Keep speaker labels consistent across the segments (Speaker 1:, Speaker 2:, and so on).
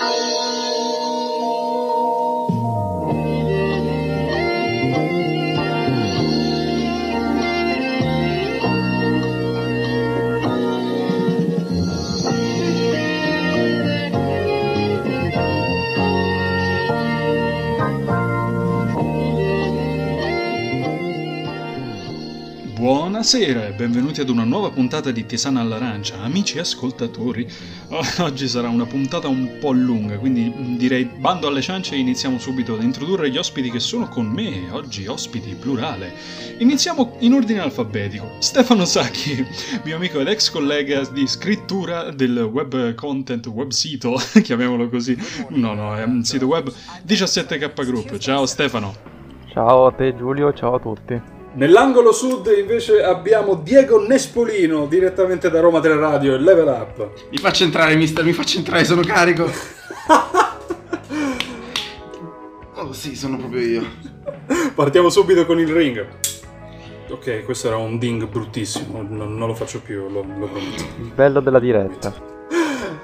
Speaker 1: Música Buonasera e benvenuti ad una nuova puntata di Tisana all'Arancia, amici ascoltatori. Oggi sarà una puntata un po' lunga, quindi direi bando alle ciance e iniziamo subito ad introdurre gli ospiti che sono con me, oggi ospiti plurale. Iniziamo in ordine alfabetico. Stefano Sacchi, mio amico ed ex collega di scrittura del web content, web sito, chiamiamolo così. No, no, è un sito web 17K Group. Ciao Stefano.
Speaker 2: Ciao a te Giulio, ciao a tutti.
Speaker 3: Nell'angolo sud invece abbiamo Diego Nespolino direttamente da Roma Teleradio e Level Up.
Speaker 4: Mi faccio entrare, mister, mi faccio entrare, sono carico. oh sì, sono proprio io.
Speaker 3: Partiamo subito con il ring. Ok, questo era un ding bruttissimo, non, non lo faccio più, lo, lo prometto.
Speaker 2: Il bello della diretta.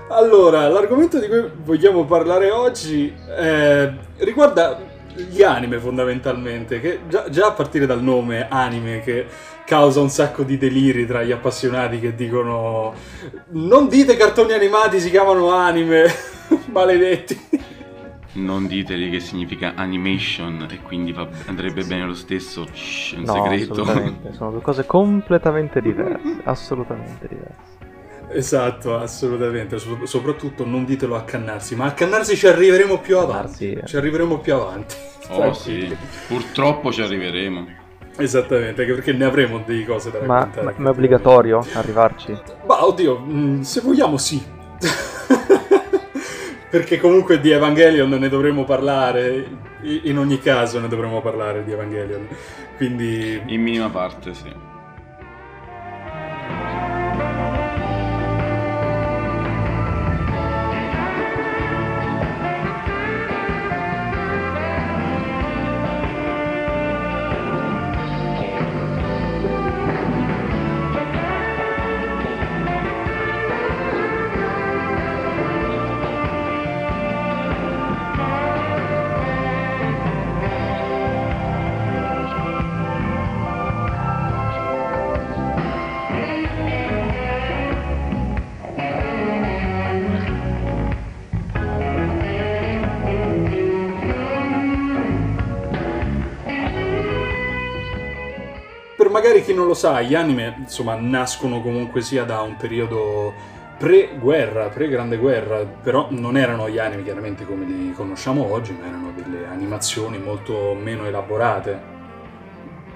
Speaker 3: Allora, l'argomento di cui vogliamo parlare oggi eh, riguarda gli anime fondamentalmente, che già, già, a partire dal nome anime che causa un sacco di deliri tra gli appassionati che dicono non dite cartoni animati si chiamano anime, maledetti.
Speaker 4: Non diteli che significa animation e quindi va, andrebbe bene lo stesso, Shh, un
Speaker 2: no,
Speaker 4: segreto.
Speaker 2: Assolutamente, sono due cose completamente diverse, assolutamente diverse.
Speaker 3: Esatto, assolutamente. soprattutto non ditelo a Cannarsi, ma a Cannarsi ci arriveremo più avanti. Cannarsi, Ci arriveremo più avanti.
Speaker 4: Oh sì, purtroppo ci arriveremo.
Speaker 3: Esattamente, anche perché ne avremo delle cose da raccontare.
Speaker 2: Ma, ma è obbligatorio arrivarci?
Speaker 3: Ma oddio, mm, se vogliamo sì. perché comunque di Evangelion ne dovremo parlare. In ogni caso ne dovremo parlare di Evangelion. Quindi...
Speaker 4: In minima parte, sì.
Speaker 3: Non lo sa, gli anime insomma nascono comunque sia da un periodo pre-guerra, pre-grande guerra, però non erano gli anime chiaramente come li conosciamo oggi, ma erano delle animazioni molto meno elaborate.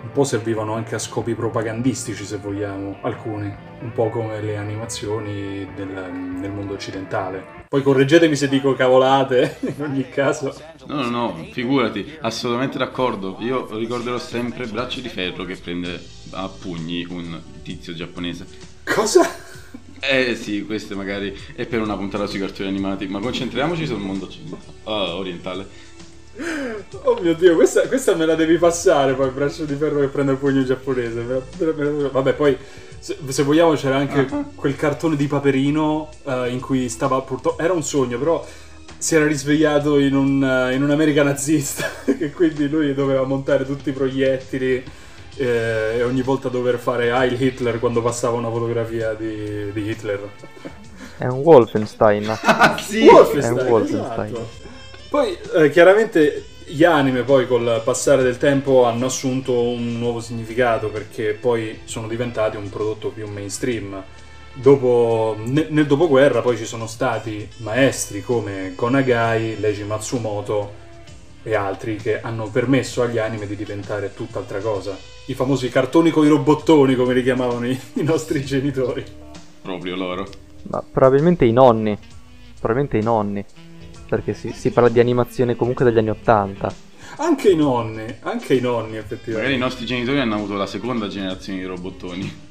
Speaker 3: Un po' servivano anche a scopi propagandistici, se vogliamo, alcuni, un po' come le animazioni del, del mondo occidentale. Poi correggetemi se dico cavolate, in ogni caso.
Speaker 4: No, no, no, figurati, assolutamente d'accordo. Io ricorderò sempre Braccio di Ferro che prende a pugni un tizio giapponese.
Speaker 3: Cosa?
Speaker 4: Eh sì, questo magari è per una puntata sui cartoni animati, ma concentriamoci sul mondo oh, orientale.
Speaker 3: Oh mio dio, questa, questa, me la devi passare poi, braccio di ferro che prende il pugno giapponese. Vabbè, poi se, se vogliamo c'era anche uh-huh. quel cartone di Paperino uh, in cui stava purtroppo... Era un sogno, però si era risvegliato in, un, uh, in un'America nazista e quindi lui doveva montare tutti i proiettili eh, e ogni volta dover fare Heil Hitler quando passava una fotografia di, di Hitler.
Speaker 2: È un Wolfenstein.
Speaker 3: ah, sì, Wolfenstein, è un Wolfenstein. Esatto. Poi eh, chiaramente gli anime poi col passare del tempo hanno assunto un nuovo significato perché poi sono diventati un prodotto più mainstream. Dopo, nel dopoguerra poi ci sono stati maestri come Konagai, Leiji Matsumoto e altri che hanno permesso agli anime di diventare tutt'altra cosa. I famosi cartoni con i robottoni, come li chiamavano i, i nostri genitori.
Speaker 4: Proprio loro.
Speaker 2: Ma probabilmente i nonni. Probabilmente i nonni. Perché si, si parla di animazione comunque degli anni Ottanta.
Speaker 3: Anche i nonni, anche i nonni effettivamente.
Speaker 4: Magari i nostri genitori hanno avuto la seconda generazione di robottoni.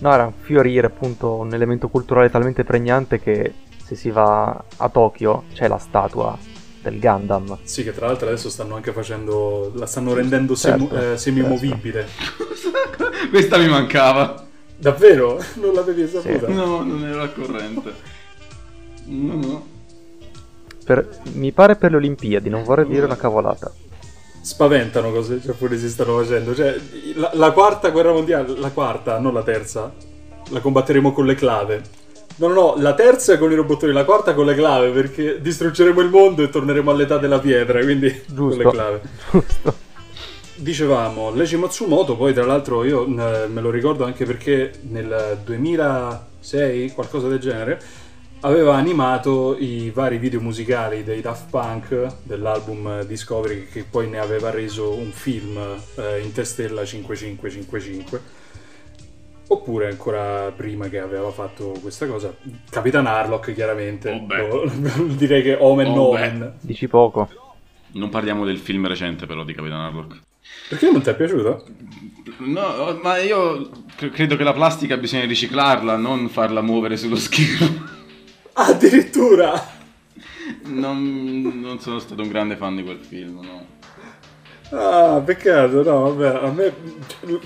Speaker 2: No, era un fiorire appunto un elemento culturale talmente pregnante che se si va a Tokyo c'è la statua del Gundam.
Speaker 3: Sì, che tra l'altro adesso stanno anche facendo. la stanno rendendo certo, sem- eh, semi-movibile.
Speaker 4: Certo. Questa mi mancava.
Speaker 3: Davvero? Non l'avevi saputa?
Speaker 4: Sì. No, non ero al corrente. No, no.
Speaker 2: per, mi pare per le Olimpiadi, non vorrei dire una cavolata.
Speaker 3: Spaventano cose giapponesi stanno facendo. Cioè, la, la quarta guerra mondiale, la quarta, non la terza, la combatteremo con le clave. No, no, no, la terza è con i robottoni, la quarta con le clave, perché distruggeremo il mondo e torneremo all'età della pietra, quindi Giusto. con le clave. Giusto. Dicevamo, Leiji Matsumoto, poi tra l'altro io eh, me lo ricordo anche perché nel 2006, qualcosa del genere, aveva animato i vari video musicali dei Daft Punk dell'album Discovery che poi ne aveva reso un film eh, Interstella 5555 Oppure ancora prima che aveva fatto questa cosa, Capitan Harlock chiaramente. Oh direi che Omen oh Omen.
Speaker 2: Dici poco.
Speaker 4: Non parliamo del film recente però di Capitan Harlock.
Speaker 3: Perché non ti è piaciuto?
Speaker 4: No, ma io credo che la plastica bisogna riciclarla, non farla muovere sullo schermo.
Speaker 3: Addirittura!
Speaker 4: Non, non sono stato un grande fan di quel film, no.
Speaker 3: Ah, peccato, no, vabbè, a me,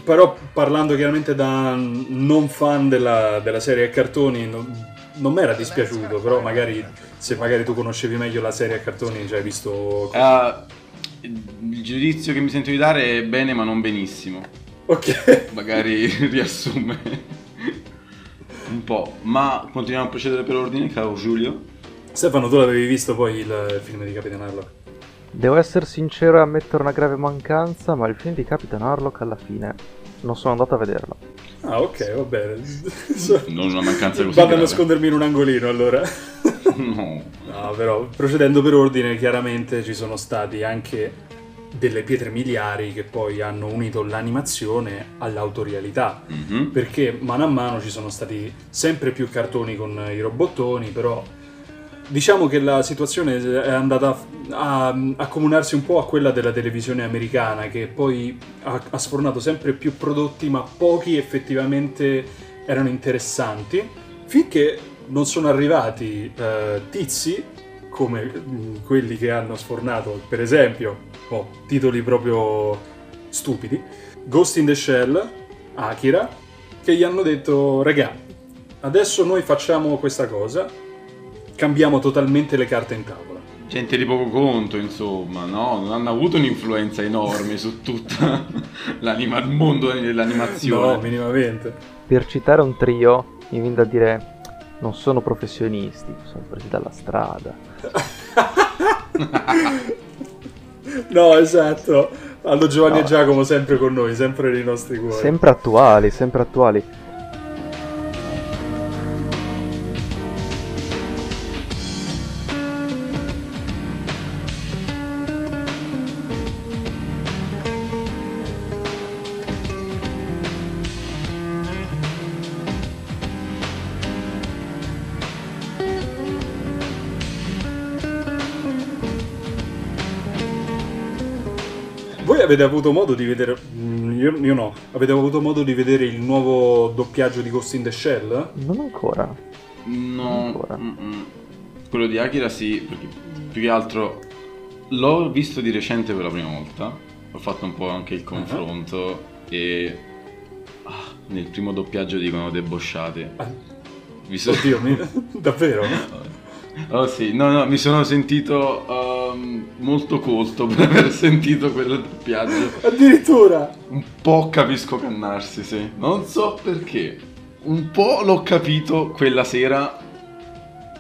Speaker 3: però parlando chiaramente da non fan della, della serie a cartoni, non, non mi era dispiaciuto, però magari se magari tu conoscevi meglio la serie a cartoni, già hai visto...
Speaker 4: Uh, il giudizio che mi sento di dare è bene ma non benissimo.
Speaker 3: Ok.
Speaker 4: Magari riassume un po', ma continuiamo a procedere per ordine, caro Giulio.
Speaker 3: Stefano, tu l'avevi visto poi il film di Capitan Harlock?
Speaker 2: Devo essere sincero e ammettere una grave mancanza, ma il film di Capitan Harlock alla fine non sono andato a vederlo.
Speaker 3: Ah, ok, va bene.
Speaker 4: non una mancanza così.
Speaker 3: Vado a nascondermi in un angolino allora.
Speaker 4: no.
Speaker 3: No, però procedendo per ordine, chiaramente ci sono stati anche delle pietre miliari che poi hanno unito l'animazione all'autorialità. Mm-hmm. Perché mano a mano ci sono stati sempre più cartoni con i robottoni, però Diciamo che la situazione è andata a, accomunarsi un po' a quella della televisione americana, che poi ha, ha sfornato sempre più prodotti, ma pochi effettivamente erano interessanti, finché non sono arrivati eh, tizi come mh, quelli che hanno sfornato, per esempio, oh, titoli proprio stupidi, Ghost in the Shell, Akira, che gli hanno detto, regà, adesso noi facciamo questa cosa, cambiamo totalmente le carte in tavola.
Speaker 4: Gente di poco conto, insomma, no? Non hanno avuto un'influenza enorme su tutto il mondo dell'animazione.
Speaker 3: No, minimamente.
Speaker 2: Per citare un trio, mi viene da dire, non sono professionisti, sono presi dalla strada.
Speaker 3: no, esatto. Allo Giovanni no. e Giacomo sempre con noi, sempre nei nostri cuori.
Speaker 2: Sempre attuali, sempre attuali.
Speaker 3: Avete avuto modo di vedere. Mm, io, io, no. Avete avuto modo di vedere il nuovo doppiaggio di Ghost in the Shell?
Speaker 2: Non ancora.
Speaker 4: No. Non ancora. Quello di Akira sì, perché più che altro l'ho visto di recente per la prima volta. Ho fatto un po' anche il confronto uh-huh. e ah, nel primo doppiaggio dicono debosciate.
Speaker 3: Ah. Visto... Oddio, mi... davvero?
Speaker 4: Oh sì, no, no, mi sono sentito um, molto colto per aver sentito quel doppiaggio.
Speaker 3: Addirittura!
Speaker 4: Un po' capisco cannarsi, sì. Non so perché. Un po' l'ho capito quella sera,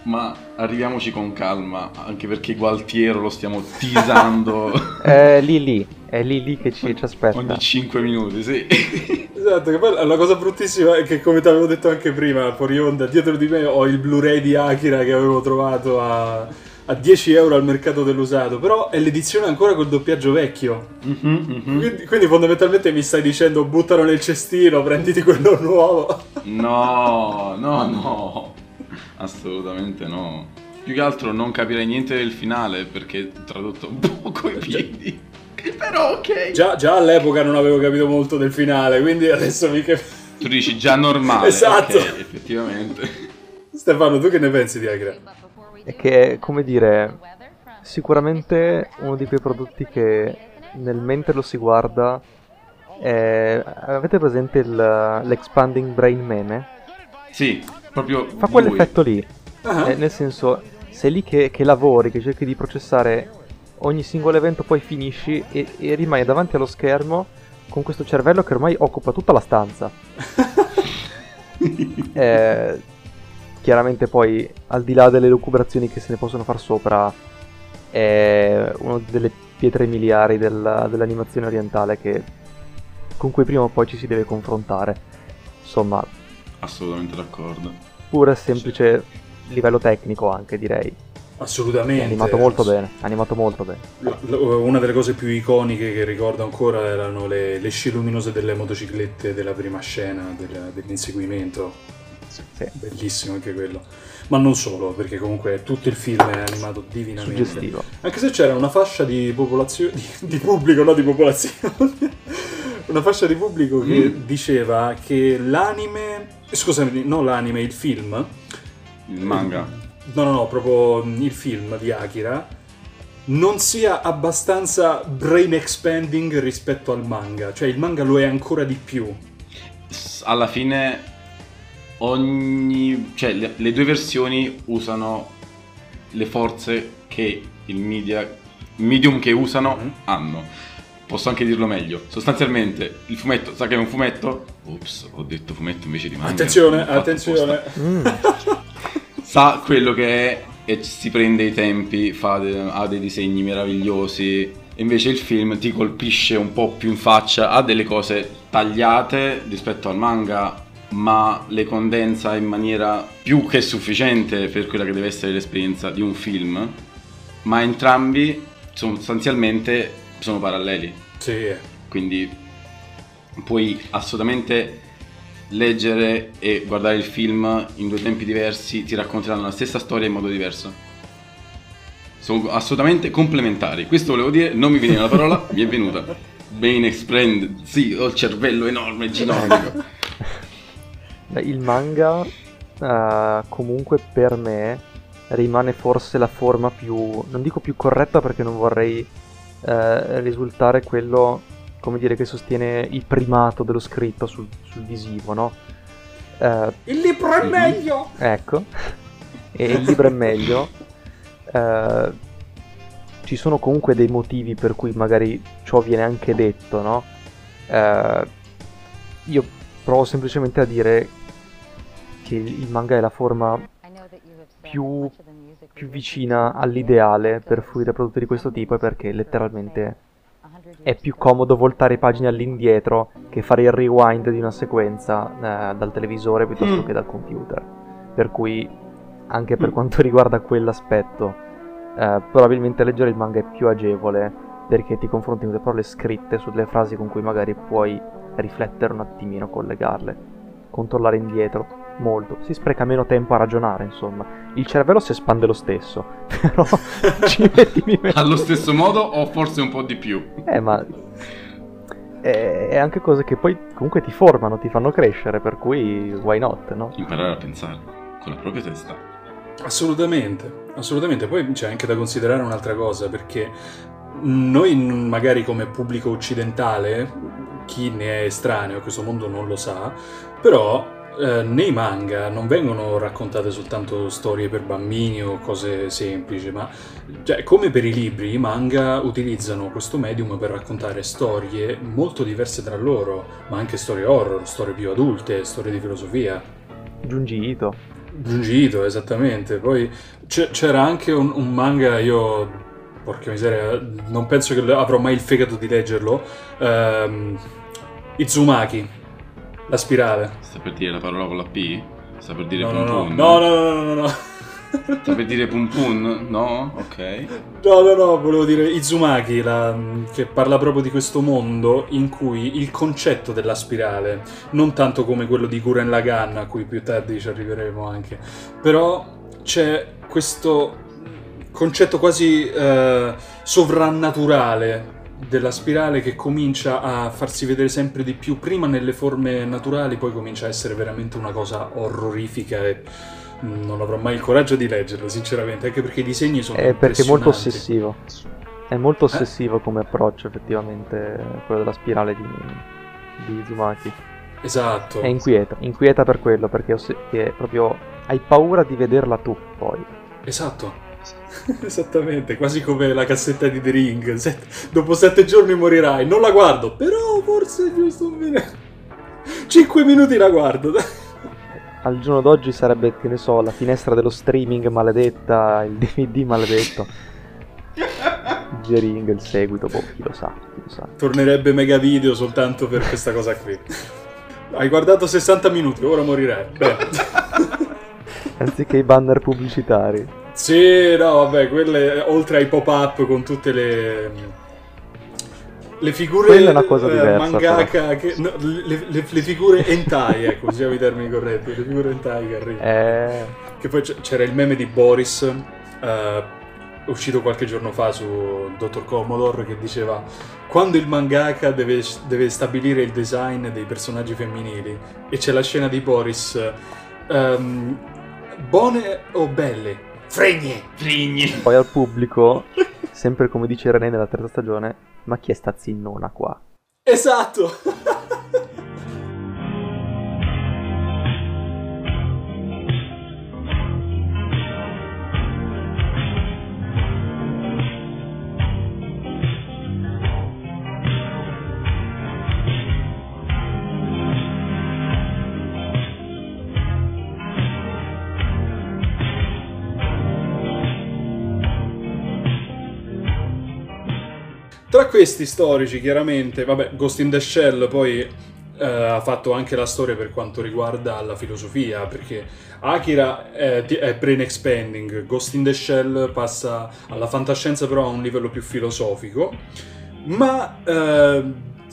Speaker 4: ma arriviamoci con calma, anche perché Gualtiero lo stiamo teasando.
Speaker 2: è lì lì, è lì lì che ci, ci aspetta.
Speaker 4: Ogni 5 minuti, sì.
Speaker 3: Esatto, che poi la cosa bruttissima è che come ti avevo detto anche prima, fuori onda, dietro di me ho il Blu-ray di Akira che avevo trovato a, a 10 euro al mercato dell'usato, però è l'edizione ancora col doppiaggio vecchio. Mm-hmm, mm-hmm. Quindi, quindi, fondamentalmente mi stai dicendo buttalo nel cestino, prenditi quello nuovo.
Speaker 4: No, no, no, assolutamente no. Più che altro non capirei niente del finale perché tradotto un po' coi piedi. Però ok.
Speaker 3: Già, già, all'epoca non avevo capito molto del finale, quindi adesso mi capisco.
Speaker 4: Tu dici già normale.
Speaker 3: esatto.
Speaker 4: Okay, effettivamente.
Speaker 3: Stefano, tu che ne pensi di Agra?
Speaker 2: È che, come dire, sicuramente uno di quei prodotti che nel mentre lo si guarda è... avete presente il, l'expanding brain meme?
Speaker 4: Sì, proprio
Speaker 2: fa quell'effetto lì. Uh-huh. Eh, nel senso sei lì che, che lavori, che cerchi di processare ogni singolo evento, poi finisci e, e rimani davanti allo schermo con questo cervello che ormai occupa tutta la stanza. eh, chiaramente poi, al di là delle lucubrazioni che se ne possono far sopra, è una delle pietre miliari della, dell'animazione orientale che, con cui prima o poi ci si deve confrontare. Insomma...
Speaker 4: Assolutamente d'accordo.
Speaker 2: Pure semplice livello tecnico anche, direi.
Speaker 3: Assolutamente. È
Speaker 2: animato molto bene, animato molto bene.
Speaker 3: Una delle cose più iconiche che ricordo ancora erano le, le scie luminose delle motociclette della prima scena del, dell'inseguimento. Sì. Bellissimo anche quello. Ma non solo, perché comunque tutto il film è animato divinamente.
Speaker 2: Suggestivo.
Speaker 3: Anche se c'era una fascia di popolazione. di, di pubblico, no di popolazione. una fascia di pubblico che mm. diceva che l'anime. Scusami, no l'anime, il film.
Speaker 4: Il manga
Speaker 3: no, no, no, proprio il film di Akira, non sia abbastanza brain expanding rispetto al manga. Cioè il manga lo è ancora di più.
Speaker 4: Alla fine ogni... cioè le, le due versioni usano le forze che il media, medium che usano mm-hmm. hanno. Posso anche dirlo meglio. Sostanzialmente, il fumetto, sa che è un fumetto? Ops, ho detto fumetto invece di manga.
Speaker 3: Attenzione, attenzione. Mm.
Speaker 4: sa quello che è e si prende i tempi, fa de- ha dei disegni meravigliosi. Invece il film ti colpisce un po' più in faccia, ha delle cose tagliate rispetto al manga, ma le condensa in maniera più che sufficiente per quella che deve essere l'esperienza di un film. Ma entrambi sostanzialmente sono paralleli.
Speaker 3: Sì.
Speaker 4: Quindi puoi assolutamente leggere e guardare il film in due tempi diversi ti racconteranno la stessa storia in modo diverso. Sono assolutamente complementari. Questo volevo dire, non mi veniva la parola, mi è venuta. Bene Splendid, sì, ho il cervello enorme, ginormico.
Speaker 2: il manga uh, comunque per me rimane forse la forma più, non dico più corretta perché non vorrei uh, risultare quello come dire, che sostiene il primato dello scritto sul, sul visivo, no?
Speaker 3: Uh, il libro è meglio!
Speaker 2: Ecco, e il libro è meglio. Ci sono comunque dei motivi per cui magari ciò viene anche detto, no? Io provo semplicemente a dire che il manga è la forma più, più vicina all'ideale per fruire prodotti di questo tipo e perché letteralmente è più comodo voltare pagine all'indietro che fare il rewind di una sequenza eh, dal televisore piuttosto mm. che dal computer. Per cui, anche per mm. quanto riguarda quell'aspetto, eh, probabilmente leggere il manga è più agevole perché ti confronti con le parole scritte sulle frasi con cui magari puoi riflettere un attimino, collegarle, controllare indietro molto, si spreca meno tempo a ragionare, insomma. Il cervello si espande lo stesso, però ci metti meno.
Speaker 4: Allo stesso modo o forse un po' di più?
Speaker 2: Eh, ma è, è anche cose che poi comunque ti formano, ti fanno crescere, per cui why not, no?
Speaker 4: Imparare a pensare con la propria testa.
Speaker 3: Assolutamente, assolutamente. Poi c'è anche da considerare un'altra cosa, perché noi magari come pubblico occidentale, chi ne è estraneo a questo mondo non lo sa, però eh, nei manga non vengono raccontate soltanto storie per bambini o cose semplici, ma cioè, come per i libri, i manga utilizzano questo medium per raccontare storie molto diverse tra loro, ma anche storie horror, storie più adulte, storie di filosofia.
Speaker 2: Junji Ito.
Speaker 3: Junji Ito, esattamente. Poi c- c'era anche un, un manga, io porca miseria, non penso che avrò mai il fegato di leggerlo. Um, Izumaki, la spirale.
Speaker 4: Sta per dire la parola con la P? Sta per dire
Speaker 3: no,
Speaker 4: pum
Speaker 3: no,
Speaker 4: pum?
Speaker 3: No, no, no, no, no, no.
Speaker 4: Sta per dire pum pum? No? Ok.
Speaker 3: No, no, no, volevo dire Izumaki, la, che parla proprio di questo mondo in cui il concetto della spirale, non tanto come quello di Guren Lagann, a cui più tardi ci arriveremo anche, però c'è questo concetto quasi eh, sovrannaturale della spirale che comincia a farsi vedere sempre di più, prima nelle forme naturali, poi comincia a essere veramente una cosa orrorifica e non avrò mai il coraggio di leggerlo, sinceramente, anche perché i disegni sono...
Speaker 2: È perché è molto ossessivo. È molto eh? ossessivo eh? come approccio, effettivamente, quello della spirale di, di Zumaki.
Speaker 3: Esatto.
Speaker 2: È inquieta, inquieta per quello, perché, oss- proprio hai paura di vederla tu, poi.
Speaker 3: Esatto Esattamente, quasi come la cassetta di The Ring. Set- dopo sette giorni morirai. Non la guardo, però forse è giusto un minuto. Cinque minuti la guardo.
Speaker 2: Al giorno d'oggi sarebbe, che ne so, la finestra dello streaming maledetta, il DVD maledetto. The Ring, il seguito, boh, chi lo sa, chi lo sa.
Speaker 3: Tornerebbe mega video soltanto per questa cosa qui. Hai guardato 60 minuti, ora morirai. Bene.
Speaker 2: Anziché i banner pubblicitari.
Speaker 3: Sì, no, vabbè, quelle oltre ai pop-up con tutte le le figure
Speaker 2: Quella è una cosa eh, diversa,
Speaker 3: mangaka che, no, le, le, le, figure hentai, ecco, usiamo i termini corretti, le figure hentai che arrivano.
Speaker 2: Eh...
Speaker 3: Che poi c'era il meme di Boris uh, uscito qualche giorno fa su Dr. Commodore che diceva quando il mangaka deve, deve, stabilire il design dei personaggi femminili e c'è la scena di Boris um, buone o belle? Fregne!
Speaker 4: Fregne!
Speaker 2: Poi al pubblico, sempre come dice René nella terza stagione, ma chi è sta zinnona qua?
Speaker 3: Esatto! Questi storici, chiaramente, vabbè, Ghost in the Shell poi eh, ha fatto anche la storia per quanto riguarda la filosofia, perché Akira è, è brain expanding, Ghost in the Shell passa alla fantascienza però a un livello più filosofico, ma eh,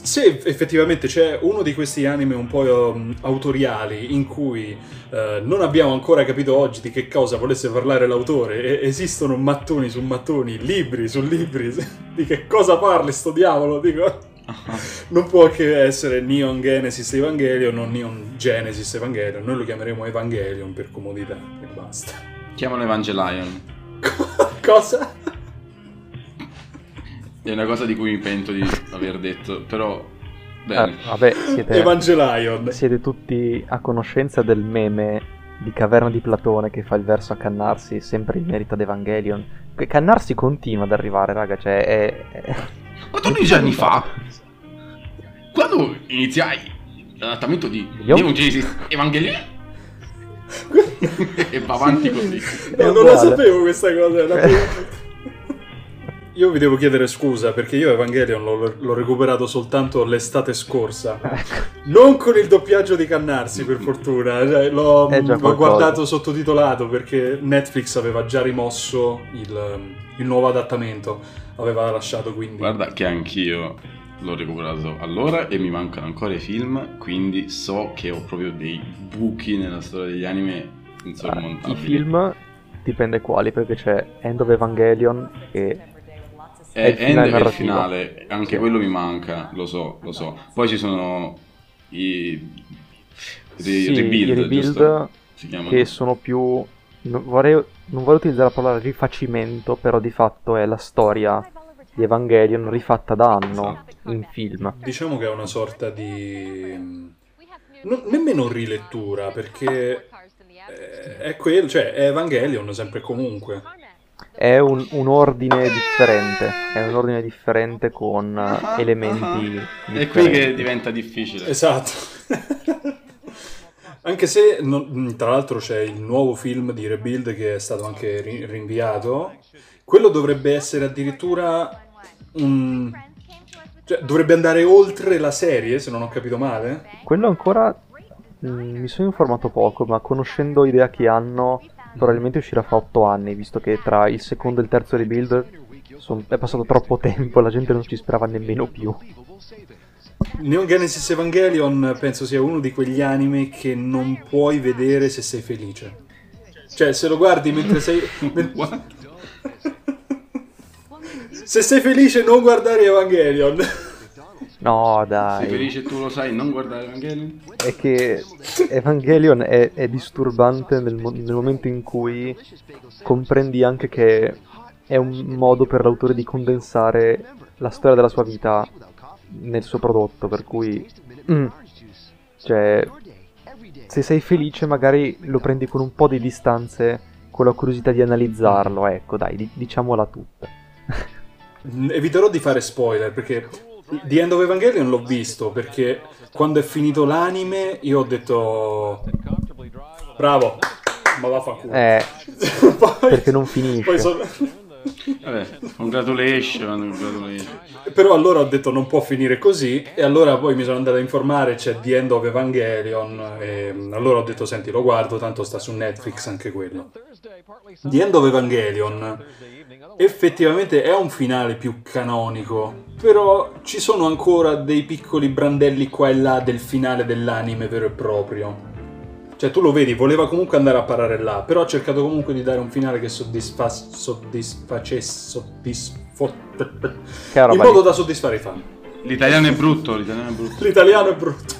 Speaker 3: se effettivamente c'è uno di questi anime un po' um, autoriali in cui uh, non abbiamo ancora capito oggi di che cosa volesse parlare l'autore e esistono mattoni su mattoni, libri su libri, di che cosa parli sto diavolo, dico... non può che essere Neon Genesis Evangelion o Neon Genesis Evangelion, noi lo chiameremo Evangelion per comodità e basta.
Speaker 4: Chiamalo Evangelion.
Speaker 3: cosa?
Speaker 4: È una cosa di cui mi pento di aver detto, però... Bene.
Speaker 2: Ah, vabbè, siete,
Speaker 3: Evangelion.
Speaker 2: siete tutti a conoscenza del meme di Caverna di Platone che fa il verso a Cannarsi, sempre in merito ad Evangelion. Cannarsi continua ad arrivare, raga, cioè è... è...
Speaker 4: 14 anni fa, quando iniziai l'adattamento di Neon Genesis Evangelion, e va avanti così.
Speaker 3: No, non la sapevo questa cosa, la prima io vi devo chiedere scusa perché io Evangelion l'ho, l'ho recuperato soltanto l'estate scorsa. non con il doppiaggio di Cannarsi, per fortuna. Cioè, l'ho, l'ho guardato sottotitolato perché Netflix aveva già rimosso il, il, nuovo adattamento. Aveva lasciato quindi.
Speaker 4: Guarda che anch'io l'ho recuperato allora e mi mancano ancora i film, quindi so che ho proprio dei buchi nella storia degli anime insormontabili.
Speaker 2: I film dipende quali, perché c'è End of Evangelion e
Speaker 4: è, è il finale, è il finale, anche sì. quello mi manca, lo so, lo so. Poi ci sono i, i
Speaker 2: sì, rebuild, i rebuild che sono più... Non vorrei, non vorrei utilizzare la parola rifacimento, però di fatto è la storia di Evangelion rifatta da anno esatto. in film.
Speaker 3: Diciamo che è una sorta di... Non, nemmeno rilettura, perché è, quello, cioè è Evangelion sempre e comunque
Speaker 2: è un, un, ordine differente, è un ordine differente con uh-huh, elementi uh-huh.
Speaker 4: È qui che diventa difficile.
Speaker 3: Esatto. anche se, no, tra l'altro, c'è il nuovo film di Rebuild che è stato anche ri- rinviato. Quello dovrebbe essere addirittura un... Cioè, dovrebbe andare oltre la serie, se non ho capito male.
Speaker 2: Quello ancora... Mh, mm, mi sono informato poco, ma conoscendo idea che hanno probabilmente uscirà fra 8 anni, visto che tra il secondo e il terzo rebuild son... è passato troppo tempo, la gente non ci sperava nemmeno più.
Speaker 3: Neon Genesis Evangelion penso sia uno di quegli anime che non puoi vedere se sei felice. Cioè, se lo guardi mentre sei... se sei felice non guardare Evangelion.
Speaker 2: No, dai.
Speaker 4: Sei felice tu lo sai, non guardare Evangelion?
Speaker 2: È che Evangelion è, è disturbante nel, nel, momento in cui comprendi anche che è un modo per l'autore di condensare la storia della sua vita nel suo prodotto, per cui... Mm, cioè, se sei felice magari lo prendi con un po' di distanze con la curiosità di analizzarlo, ecco, dai, diciamola tutta.
Speaker 3: Eviterò di fare spoiler perché The End of Evangelion l'ho visto perché quando è finito l'anime io ho detto bravo, ma vaffanculo.
Speaker 2: Eh, poi, perché non finisce. Poi so...
Speaker 4: Vabbè, congratulations, congratulations.
Speaker 3: Però allora ho detto non può finire così e allora poi mi sono andato a informare, c'è The End of Evangelion e allora ho detto senti lo guardo, tanto sta su Netflix anche quello. The End of Evangelion effettivamente è un finale più canonico, però ci sono ancora dei piccoli brandelli qua e là del finale dell'anime vero e proprio. Cioè, tu lo vedi, voleva comunque andare a parare là, però ha cercato comunque di dare un finale che soddisfa- soddisfacesse, soddisfo- in modo da soddisfare i fan.
Speaker 4: L'italiano è brutto, l'italiano è brutto.
Speaker 3: l'italiano è brutto.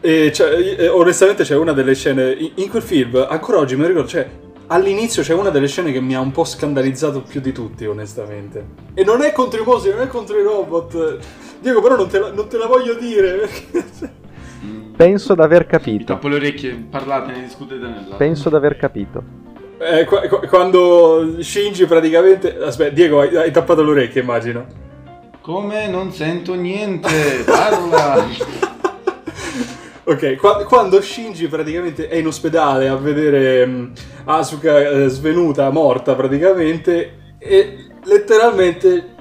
Speaker 3: e cioè, onestamente c'è una delle scene in quel film, ancora oggi me lo ricordo, cioè all'inizio c'è una delle scene che mi ha un po' scandalizzato più di tutti, onestamente. E non è contro i mostri, non è contro i robot. Diego, però non te la, non te la voglio dire perché...
Speaker 2: Penso d'aver capito.
Speaker 4: Mi le orecchie, parlate, ne discutete nella.
Speaker 2: Penso d'aver capito.
Speaker 3: Eh, qu- quando Shinji praticamente... Aspetta, Diego, hai, hai tappato le orecchie, immagino.
Speaker 4: Come? Non sento niente, parla!
Speaker 3: ok, qu- quando Shinji praticamente è in ospedale a vedere um, Asuka eh, svenuta, morta praticamente, e letteralmente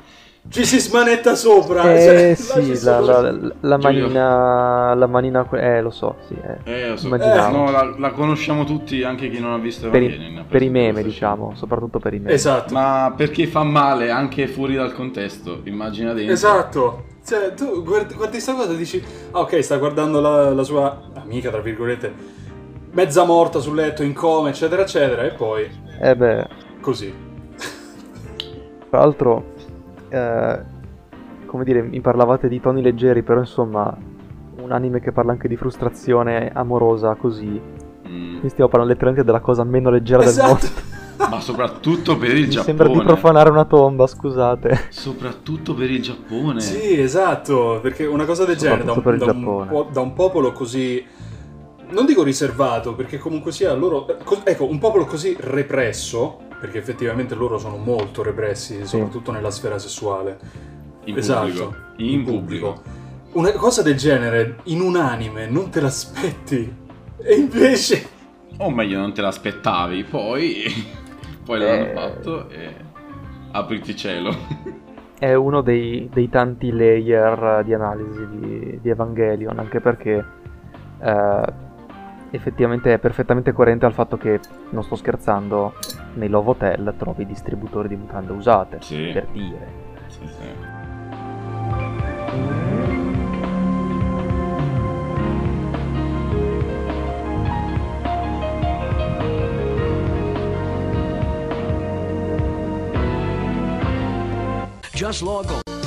Speaker 3: ci si smanetta sopra.
Speaker 2: Eh cioè, sì, la, la, la, manina, la manina, eh lo so, sì.
Speaker 4: Eh, eh lo so. Eh, no, la, la, conosciamo tutti, anche chi non ha visto
Speaker 2: per i, per i meme, diciamo, soprattutto per i meme.
Speaker 3: Esatto.
Speaker 4: Ma perché fa male anche fuori dal contesto, immagina dentro.
Speaker 3: Esatto. Cioè, tu guardi, guardi questa cosa e dici, ah, ok, sta guardando la, la sua amica, tra virgolette, mezza morta sul letto, in coma, eccetera, eccetera, e poi...
Speaker 2: Eh beh...
Speaker 3: Così.
Speaker 2: Tra l'altro eh, come dire, mi parlavate di toni leggeri, però insomma, un anime che parla anche di frustrazione amorosa così. Mm. Qui stiamo parlando letteralmente della cosa meno leggera esatto. del mondo.
Speaker 4: Ma soprattutto per il
Speaker 2: Mi
Speaker 4: Giappone.
Speaker 2: Sembra di profanare una tomba, scusate.
Speaker 4: Soprattutto per il Giappone.
Speaker 3: Sì, esatto, perché una cosa del genere da un, da, un, da un popolo così non dico riservato, perché comunque sia loro. Ecco, un popolo così represso perché effettivamente loro sono molto repressi, soprattutto nella sfera sessuale.
Speaker 4: In esatto, pubblico. In, in pubblico. pubblico.
Speaker 3: Una cosa del genere, in un anime, non te l'aspetti. E invece...
Speaker 4: O meglio, non te l'aspettavi, poi... poi l'hanno eh... fatto e... Apriti cielo.
Speaker 2: È uno dei, dei, tanti layer di analisi di, di Evangelion, anche perché... Eh, effettivamente è perfettamente coerente al fatto che, non sto scherzando, nei Love Hotel trovi distributori di mutande usate, sì. per dire. Sì, sì. Just log on.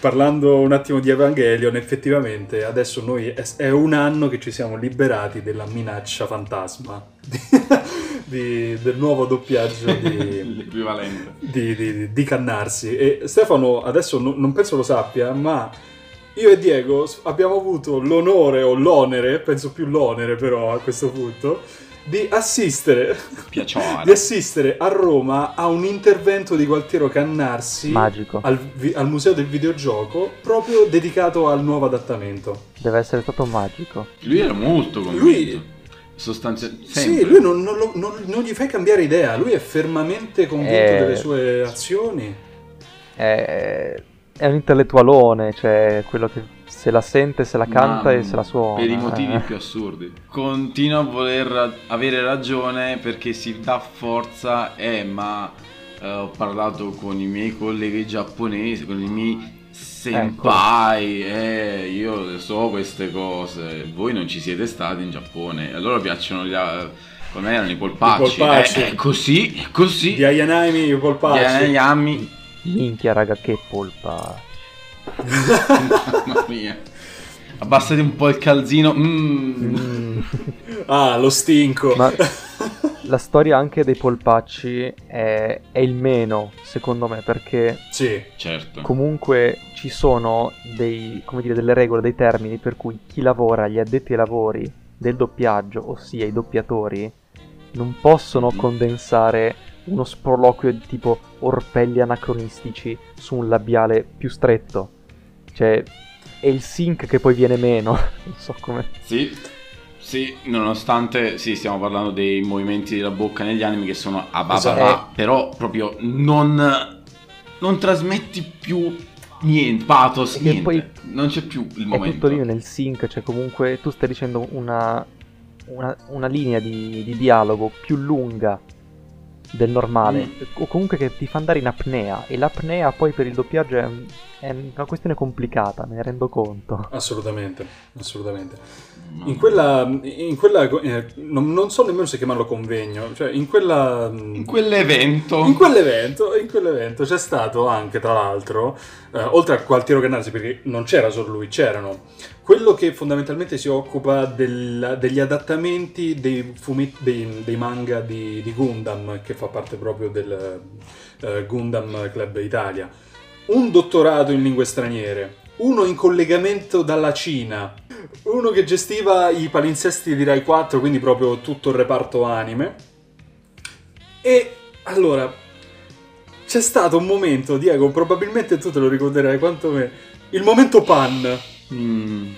Speaker 3: Parlando un attimo di Evangelion, effettivamente adesso noi è, un anno che ci siamo liberati della minaccia fantasma di, di, del nuovo doppiaggio di, di, di, di, Cannarsi. E Stefano adesso no, non penso lo sappia, ma io e Diego abbiamo avuto l'onore o l'onere, penso più l'onere però a questo punto, di assistere, di assistere a Roma a un intervento di Gualtiero Cannarsi al, al, Museo del Videogioco proprio dedicato al nuovo adattamento.
Speaker 2: Deve essere stato magico.
Speaker 4: Lui era molto convinto. Lui... Sostanzialmente.
Speaker 3: Sì, lui non, non, non, non, gli fai cambiare idea, lui è fermamente convinto è... delle sue azioni.
Speaker 2: È... è un intellettualone, cioè quello che se la sente, se la canta Ma, e se la suona.
Speaker 4: Per i motivi eh. più assurdi. Continua a voler avere ragione perché si dà forza, eh, ma eh, ho parlato con i miei colleghi giapponesi, con i miei senpai, ecco. eh, io so queste cose, voi non ci siete stati in Giappone, a loro piacciono gli... Come erano i polpacci? I polpacci. Eh, è così, è così.
Speaker 3: Di Ayanami, i polpacci.
Speaker 4: Di Ayanami.
Speaker 2: Minchia raga, che polpa.
Speaker 4: Mamma mia. abbassate un po' il calzino. Mm.
Speaker 3: Mm. ah, lo stinco.
Speaker 2: Ma la storia anche dei polpacci è, è, il meno, secondo me, perché
Speaker 3: sì,
Speaker 4: certo.
Speaker 2: comunque ci sono dei, dire, delle regole, dei termini per cui chi lavora, gli addetti ai lavori del doppiaggio, ossia i doppiatori, non possono mm. condensare uno sproloquio di tipo orpelli anacronistici su un labiale più stretto. Cioè, è il sync che poi viene meno. non so come.
Speaker 4: Sì. Sì, nonostante sì, stiamo parlando dei movimenti della bocca negli anime che sono a babà, esatto. però proprio non, non trasmetti più niente, pathos, e niente. Poi non c'è più il momento.
Speaker 2: È tutto lì nel sync, cioè comunque tu stai dicendo una, una, una linea di, di dialogo più lunga del normale, mm. o comunque che ti fa andare in apnea, e l'apnea poi per il doppiaggio è, è una questione complicata, me ne rendo conto.
Speaker 3: Assolutamente, assolutamente. In quella, in quella eh, non, non, so nemmeno se chiamarlo convegno, cioè in quella...
Speaker 4: Mm, in quell'evento.
Speaker 3: In quell'evento, in quell'evento c'è stato anche, tra l'altro, eh, oltre a Gualtiero Cannarsi, perché non c'era solo lui, c'erano quello che fondamentalmente si occupa del, degli adattamenti dei, fumetti, dei, dei manga di, di, Gundam, che fa parte proprio del uh, Gundam Club Italia, un dottorato in lingue straniere, uno in collegamento dalla Cina, uno che gestiva i palinsesti di Rai 4, quindi proprio tutto il reparto anime. E allora, c'è stato un momento, Diego, probabilmente tu te lo ricorderai quanto me, il momento pan Mm.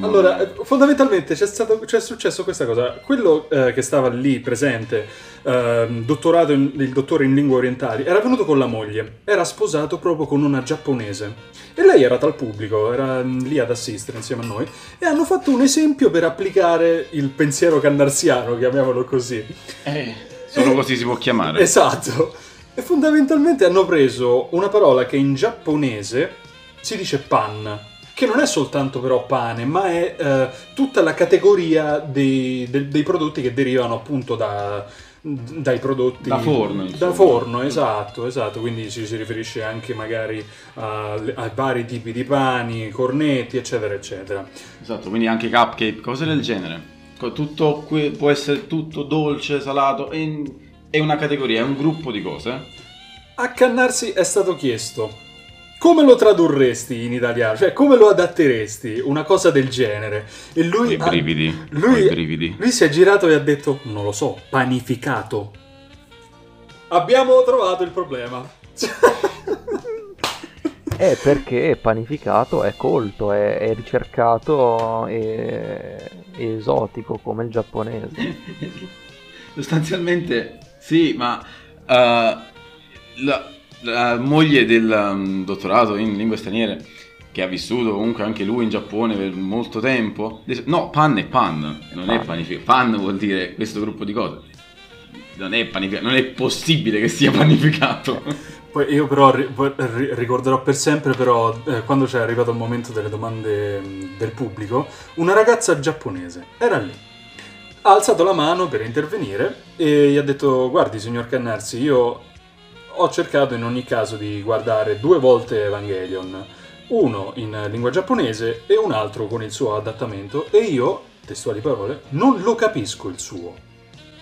Speaker 3: Allora, eh, fondamentalmente c'è, stato, c'è successo questa cosa. Quello eh, che stava lì presente, eh, dottorato in, il dottore in lingue orientali, era venuto con la moglie. Era sposato proprio con una giapponese. E lei era tra il pubblico, era lì ad assistere insieme a noi. E hanno fatto un esempio per applicare il pensiero cannarsiano, chiamiamolo così.
Speaker 4: Eh, solo e, così si può chiamare.
Speaker 3: Esatto. E fondamentalmente hanno preso una parola che in giapponese si dice pan che non è soltanto però pane, ma è eh, tutta la categoria dei, de, dei, prodotti che derivano appunto da, dai prodotti
Speaker 4: da forno
Speaker 3: da forno esatto esatto. Quindi ci si riferisce anche magari a, a, vari tipi di pani cornetti eccetera eccetera.
Speaker 4: Esatto quindi anche cupcake cose del genere. Tutto può essere tutto dolce salato è una categoria è un gruppo di cose.
Speaker 3: Accannarsi è stato chiesto come lo tradurresti in italiano? Cioè, come lo adatteresti? Una cosa del genere. E lui.
Speaker 4: I brividi. Ha,
Speaker 3: lui,
Speaker 4: brividi.
Speaker 3: lui si è girato e ha detto: Non lo so, panificato. Abbiamo trovato il problema.
Speaker 2: È perché panificato è colto, è, è ricercato e è esotico come il giapponese.
Speaker 4: Sostanzialmente, sì, ma uh, la, la moglie del um, dottorato in lingue straniere che ha vissuto comunque anche lui in Giappone per molto tempo. No, pan è pan, non pan. è panificato. Pan vuol dire questo gruppo di cose. Non è panificato, non è possibile che sia panificato.
Speaker 3: Poi io però ri- ricorderò per sempre però eh, quando c'è arrivato il momento delle domande mm, del pubblico, una ragazza giapponese era lì. Ha alzato la mano per intervenire e gli ha detto "Guardi, signor Cannarsi, io ho cercato in ogni caso di guardare due volte Evangelion, uno in lingua giapponese e un altro con il suo adattamento, e io, testuali parole, non lo capisco il suo.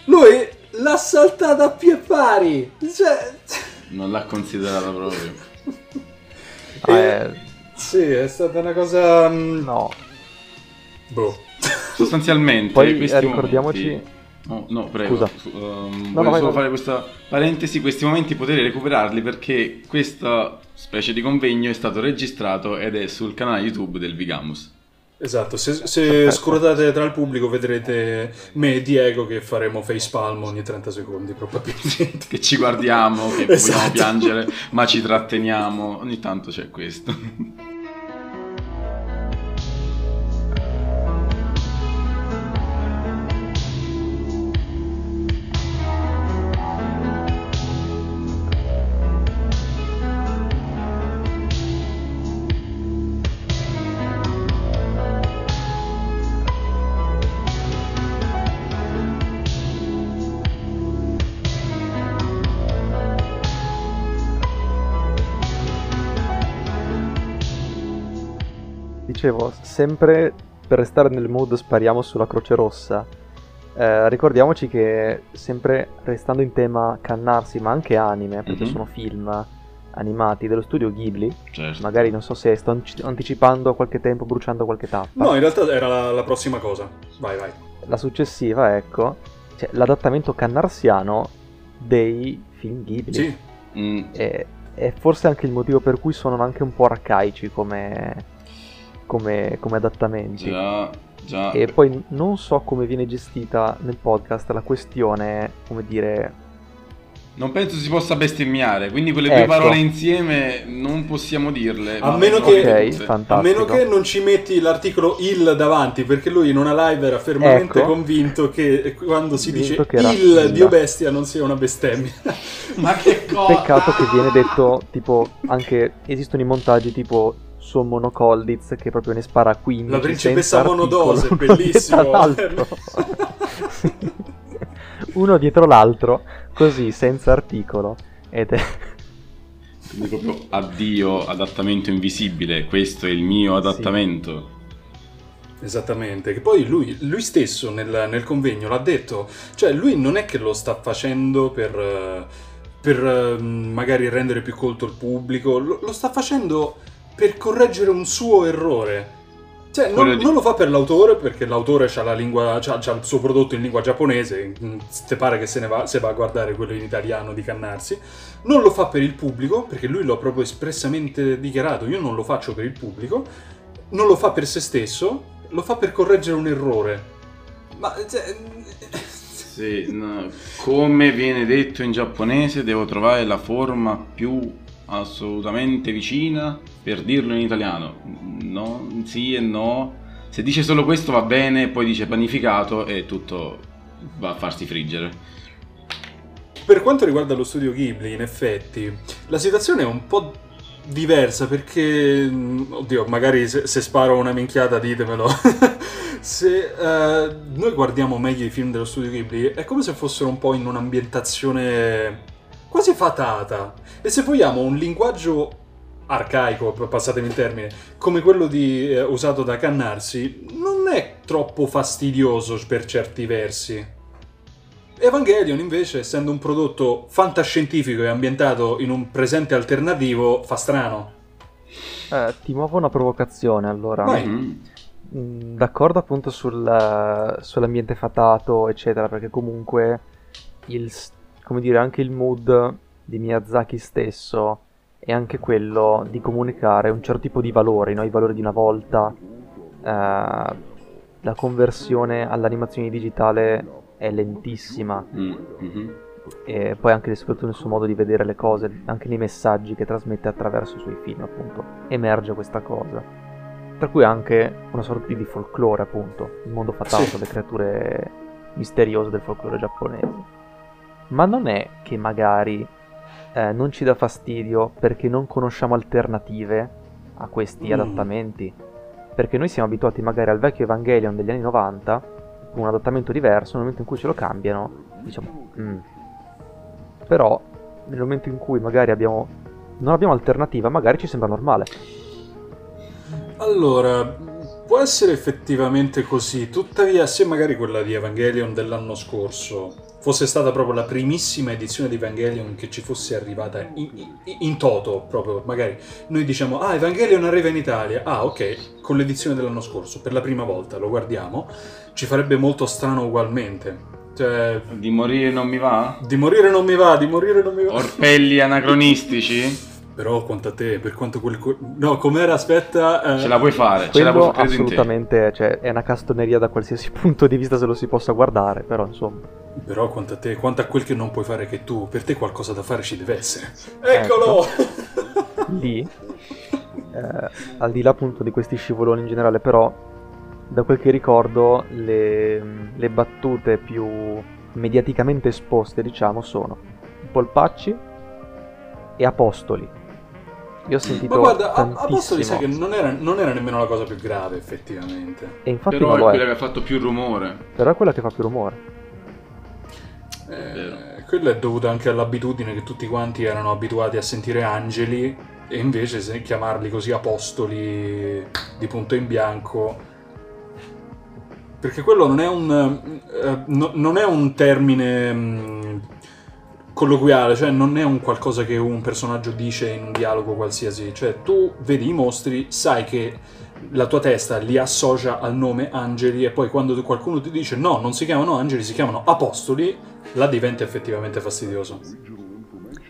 Speaker 3: Lui l'ha saltata a pie pari! Cioè...
Speaker 4: Non l'ha considerata proprio.
Speaker 3: e, eh... Sì, è stata una cosa... Mm,
Speaker 2: no.
Speaker 3: Boh.
Speaker 4: Sostanzialmente,
Speaker 2: Poi ricordiamoci...
Speaker 4: Momenti No, no, prego. Scusa. Um, no, voglio solo fare questa parentesi, questi momenti potete recuperarli perché questa specie di convegno è stato registrato ed è sul canale YouTube del Vigamus.
Speaker 3: Esatto, se, se scrutate tra il pubblico vedrete me e Diego che faremo facepalm ogni 30 secondi probabilmente.
Speaker 4: che ci guardiamo, che esatto. vogliamo piangere, ma ci tratteniamo, ogni tanto c'è questo.
Speaker 2: Dicevo, sempre per restare nel mood spariamo sulla Croce Rossa. Eh, ricordiamoci che sempre restando in tema cannarsi, ma anche anime, perché mm-hmm. sono film animati dello studio Ghibli. Certo. Magari non so se sto anticipando qualche tempo, bruciando qualche tappa.
Speaker 3: No, in realtà era la, la prossima cosa. Vai, vai.
Speaker 2: La successiva, ecco, cioè, l'adattamento cannarsiano dei film Ghibli.
Speaker 3: Sì.
Speaker 2: Mm. E, e, forse anche il motivo per cui sono anche un po' arcaici come, come, come adattamenti.
Speaker 4: Già, già.
Speaker 2: E poi non so come viene gestita nel podcast la questione, come dire,
Speaker 4: non penso si possa bestemmiare, quindi quelle ecco. due parole insieme non possiamo dirle.
Speaker 3: A meno, che, okay, a meno, che, non ci metti l'articolo il davanti, perché lui in una live era fermamente ecco. convinto che quando si dice il dio bestia non sia una bestemmia.
Speaker 4: Ma che cosa?
Speaker 2: Peccato che viene detto tipo anche esistono i montaggi tipo su Monocolditz che proprio ne spara 15
Speaker 3: La principessa monodose, bellissimo.
Speaker 2: uno dietro l'altro, così, senza articolo. Ed è...
Speaker 4: Quindi proprio addio, adattamento invisibile, questo è il mio adattamento.
Speaker 3: Sì. Esattamente, che poi lui, lui stesso nel, nel, convegno l'ha detto, cioè lui non è che lo sta facendo per, per magari rendere più colto il pubblico, lo, lo sta facendo per correggere un suo errore cioè, non, di... non, lo fa per l'autore, perché l'autore ha, la lingua, c'ha, c'ha il suo prodotto in lingua giapponese, te pare che se ne va, se va a guardare quello in italiano di Cannarsi. Non lo fa per il pubblico, perché lui l'ha proprio espressamente dichiarato, io non lo faccio per il pubblico. Non lo fa per se stesso, lo fa per correggere un errore. Ma... Cioè...
Speaker 4: Sì, no. come viene detto in giapponese, devo trovare la forma più assolutamente vicina per dirlo in italiano. No, sì e no. Se dice solo questo va bene, poi dice panificato e tutto va a farsi friggere.
Speaker 3: Per quanto riguarda lo studio Ghibli, in effetti, la situazione è un po' diversa perché, oddio, magari se, se sparo una minchiata ditemelo. se uh, noi guardiamo meglio i film dello studio Ghibli, è come se fossero un po' in un'ambientazione quasi fatata. E se vogliamo un linguaggio arcaico, passatemi il termine, come quello di, eh, usato da Cannarsi, non è troppo fastidioso per certi versi. Evangelion invece, essendo un prodotto fantascientifico e ambientato in un presente alternativo, fa strano.
Speaker 2: Eh, ti muovo una provocazione allora.
Speaker 3: Vai. Mm,
Speaker 2: d'accordo appunto sul, sull'ambiente fatato, eccetera, perché comunque il, come dire, anche il mood di Miyazaki stesso è anche quello di comunicare un certo tipo di valori, no? i valori di una volta. Eh, la conversione all'animazione digitale è lentissima. Mm-hmm. E poi anche soprattutto nel suo modo di vedere le cose, anche nei messaggi che trasmette attraverso i suoi film, appunto, emerge questa cosa. Tra cui anche una sorta di folklore, appunto, il mondo fatato, sì. le creature misteriose del folklore giapponese. Ma non è che magari eh, non ci dà fastidio perché non conosciamo alternative a questi mm. adattamenti. Perché noi siamo abituati magari al vecchio Evangelion degli anni 90, con un adattamento diverso, nel momento in cui ce lo cambiano, diciamo, mm. però nel momento in cui magari abbiamo, non abbiamo alternativa, magari ci sembra normale.
Speaker 3: Allora, può essere effettivamente così, tuttavia se magari quella di Evangelion dell'anno scorso fosse stata proprio la primissima edizione di Evangelion che ci fosse arrivata in, in, in, toto, proprio magari noi diciamo ah Evangelion arriva in Italia, ah ok, con l'edizione dell'anno scorso, per la prima volta lo guardiamo, ci farebbe molto strano ugualmente. Cioè,
Speaker 4: di morire non mi va?
Speaker 3: Di morire non mi va, di morire non mi va.
Speaker 4: Orpelli anacronistici?
Speaker 3: Però conta a te, per quanto quel... No, com'era, aspetta...
Speaker 4: Eh... Ce la puoi fare,
Speaker 2: Quello
Speaker 4: ce la puoi
Speaker 2: fare assolutamente, cioè, è una castoneria da qualsiasi punto di vista se lo si possa guardare, però insomma...
Speaker 3: Però quanto a te, quanto a quel che non puoi fare che tu, per te qualcosa da fare ci deve essere. Eccolo!
Speaker 2: Ecco. Lì, eh, al di là appunto di questi scivoloni in generale, però, da quel che ricordo, le, le battute più mediaticamente esposte, diciamo, sono Polpacci e Apostoli io ho sentito.
Speaker 3: Ma guarda, Apostoli sai che non era, non era, nemmeno la cosa più grave, effettivamente.
Speaker 2: E infatti
Speaker 4: Però
Speaker 2: è
Speaker 4: quella che ha fatto più rumore.
Speaker 2: Però è quella che fa più rumore.
Speaker 3: Eh, quello è dovuto anche all'abitudine che tutti quanti erano abituati a sentire angeli e invece chiamarli così apostoli di punto in bianco perché quello non è un, uh, no, non è un termine um, colloquiale, cioè non è un qualcosa che un personaggio dice in un dialogo qualsiasi, cioè tu vedi i mostri, sai che la tua testa li associa al nome angeli e poi quando qualcuno ti dice no, non si chiamano angeli, si chiamano apostoli, là diventa effettivamente fastidioso.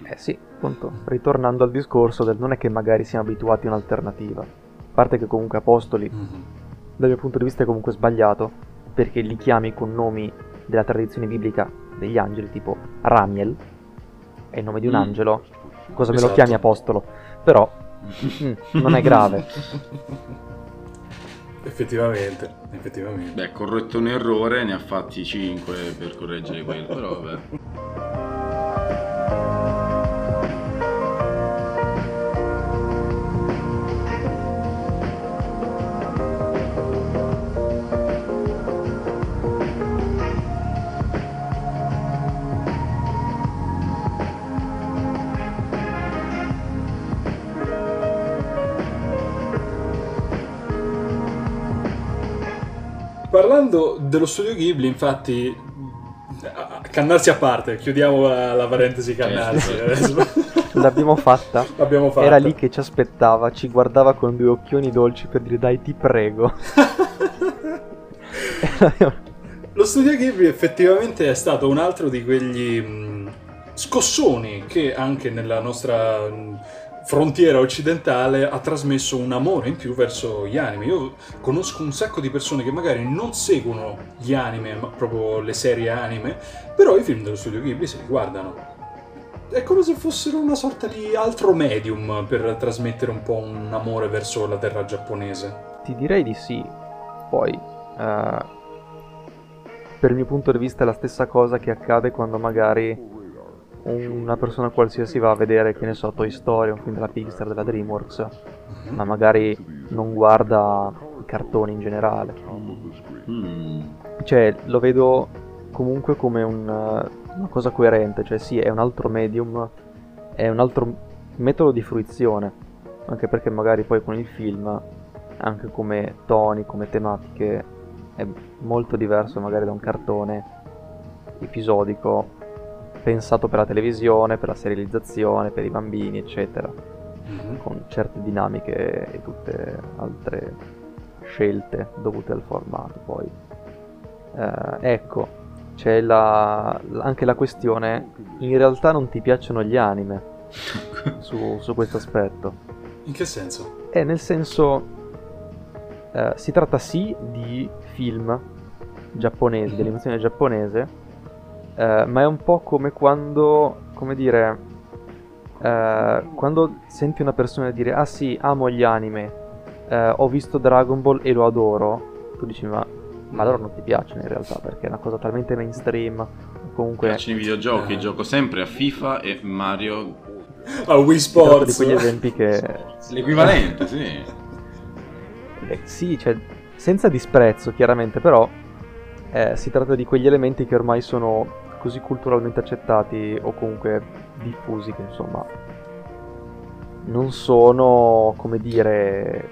Speaker 2: Eh sì, appunto, ritornando al discorso del non è che magari siamo abituati a un'alternativa, a parte che comunque apostoli, mm-hmm. dal mio punto di vista è comunque sbagliato, perché li chiami con nomi della tradizione biblica degli angeli, tipo Ramiel, è il nome di un mm. angelo, cosa esatto. me lo esatto. chiami apostolo? Però mm, non è grave.
Speaker 3: Effettivamente, effettivamente.
Speaker 4: Beh, corretto un errore, ne ha fatti 5 per correggere quello, però vabbè.
Speaker 3: Dello studio Ghibli, infatti, cannarsi a parte, chiudiamo la, la parentesi cannarsi.
Speaker 2: L'abbiamo fatta.
Speaker 3: L'abbiamo fatta.
Speaker 2: Era lì che ci aspettava, ci guardava con due occhioni dolci per dire dai ti prego.
Speaker 3: Lo studio Ghibli effettivamente è stato un altro di quegli mh, scossoni che anche nella nostra... Frontiera occidentale ha trasmesso un amore in più verso gli anime. Io conosco un sacco di persone che magari non seguono gli anime, ma proprio le serie anime, però i film dello studio Ghibli se li guardano. È come se fossero una sorta di altro medium per trasmettere un po' un amore verso la terra giapponese.
Speaker 2: Ti direi di sì. Poi, uh, per il mio punto di vista è la stessa cosa che accade quando magari una persona qualsiasi va a vedere, che ne so, Toy Story, un film della Pixar, della DreamWorks, ma magari non guarda i cartoni in generale. Mm. Cioè, lo vedo comunque come un, una cosa coerente, cioè sì, è un altro medium, è un altro metodo di fruizione, anche perché magari poi con il film, anche come toni, come tematiche, è molto diverso magari da un cartone episodico pensato per la televisione, per la serializzazione, per i bambini, eccetera, mm-hmm. con certe dinamiche e tutte altre scelte dovute al formato. Poi, eh, ecco, c'è la, anche la questione, in realtà non ti piacciono gli anime su, su questo aspetto.
Speaker 3: In che senso?
Speaker 2: Eh, nel senso, eh, si tratta sì di film giapponesi, mm-hmm. giapponese, eh, ma è un po' come quando, come dire, eh, quando senti una persona dire ah sì, amo gli anime, eh, ho visto Dragon Ball e lo adoro, tu dici ma, ma allora non ti piacciono in realtà perché è una cosa talmente mainstream. Comunque... Mi
Speaker 4: piacciono i videogiochi, gioco sempre a FIFA e Mario.
Speaker 3: A Wii Sports.
Speaker 2: di quegli esempi che...
Speaker 4: L'equivalente, sì.
Speaker 2: Eh, sì, cioè, senza disprezzo chiaramente, però eh, si tratta di quegli elementi che ormai sono così culturalmente accettati o comunque diffusi che insomma non sono, come dire,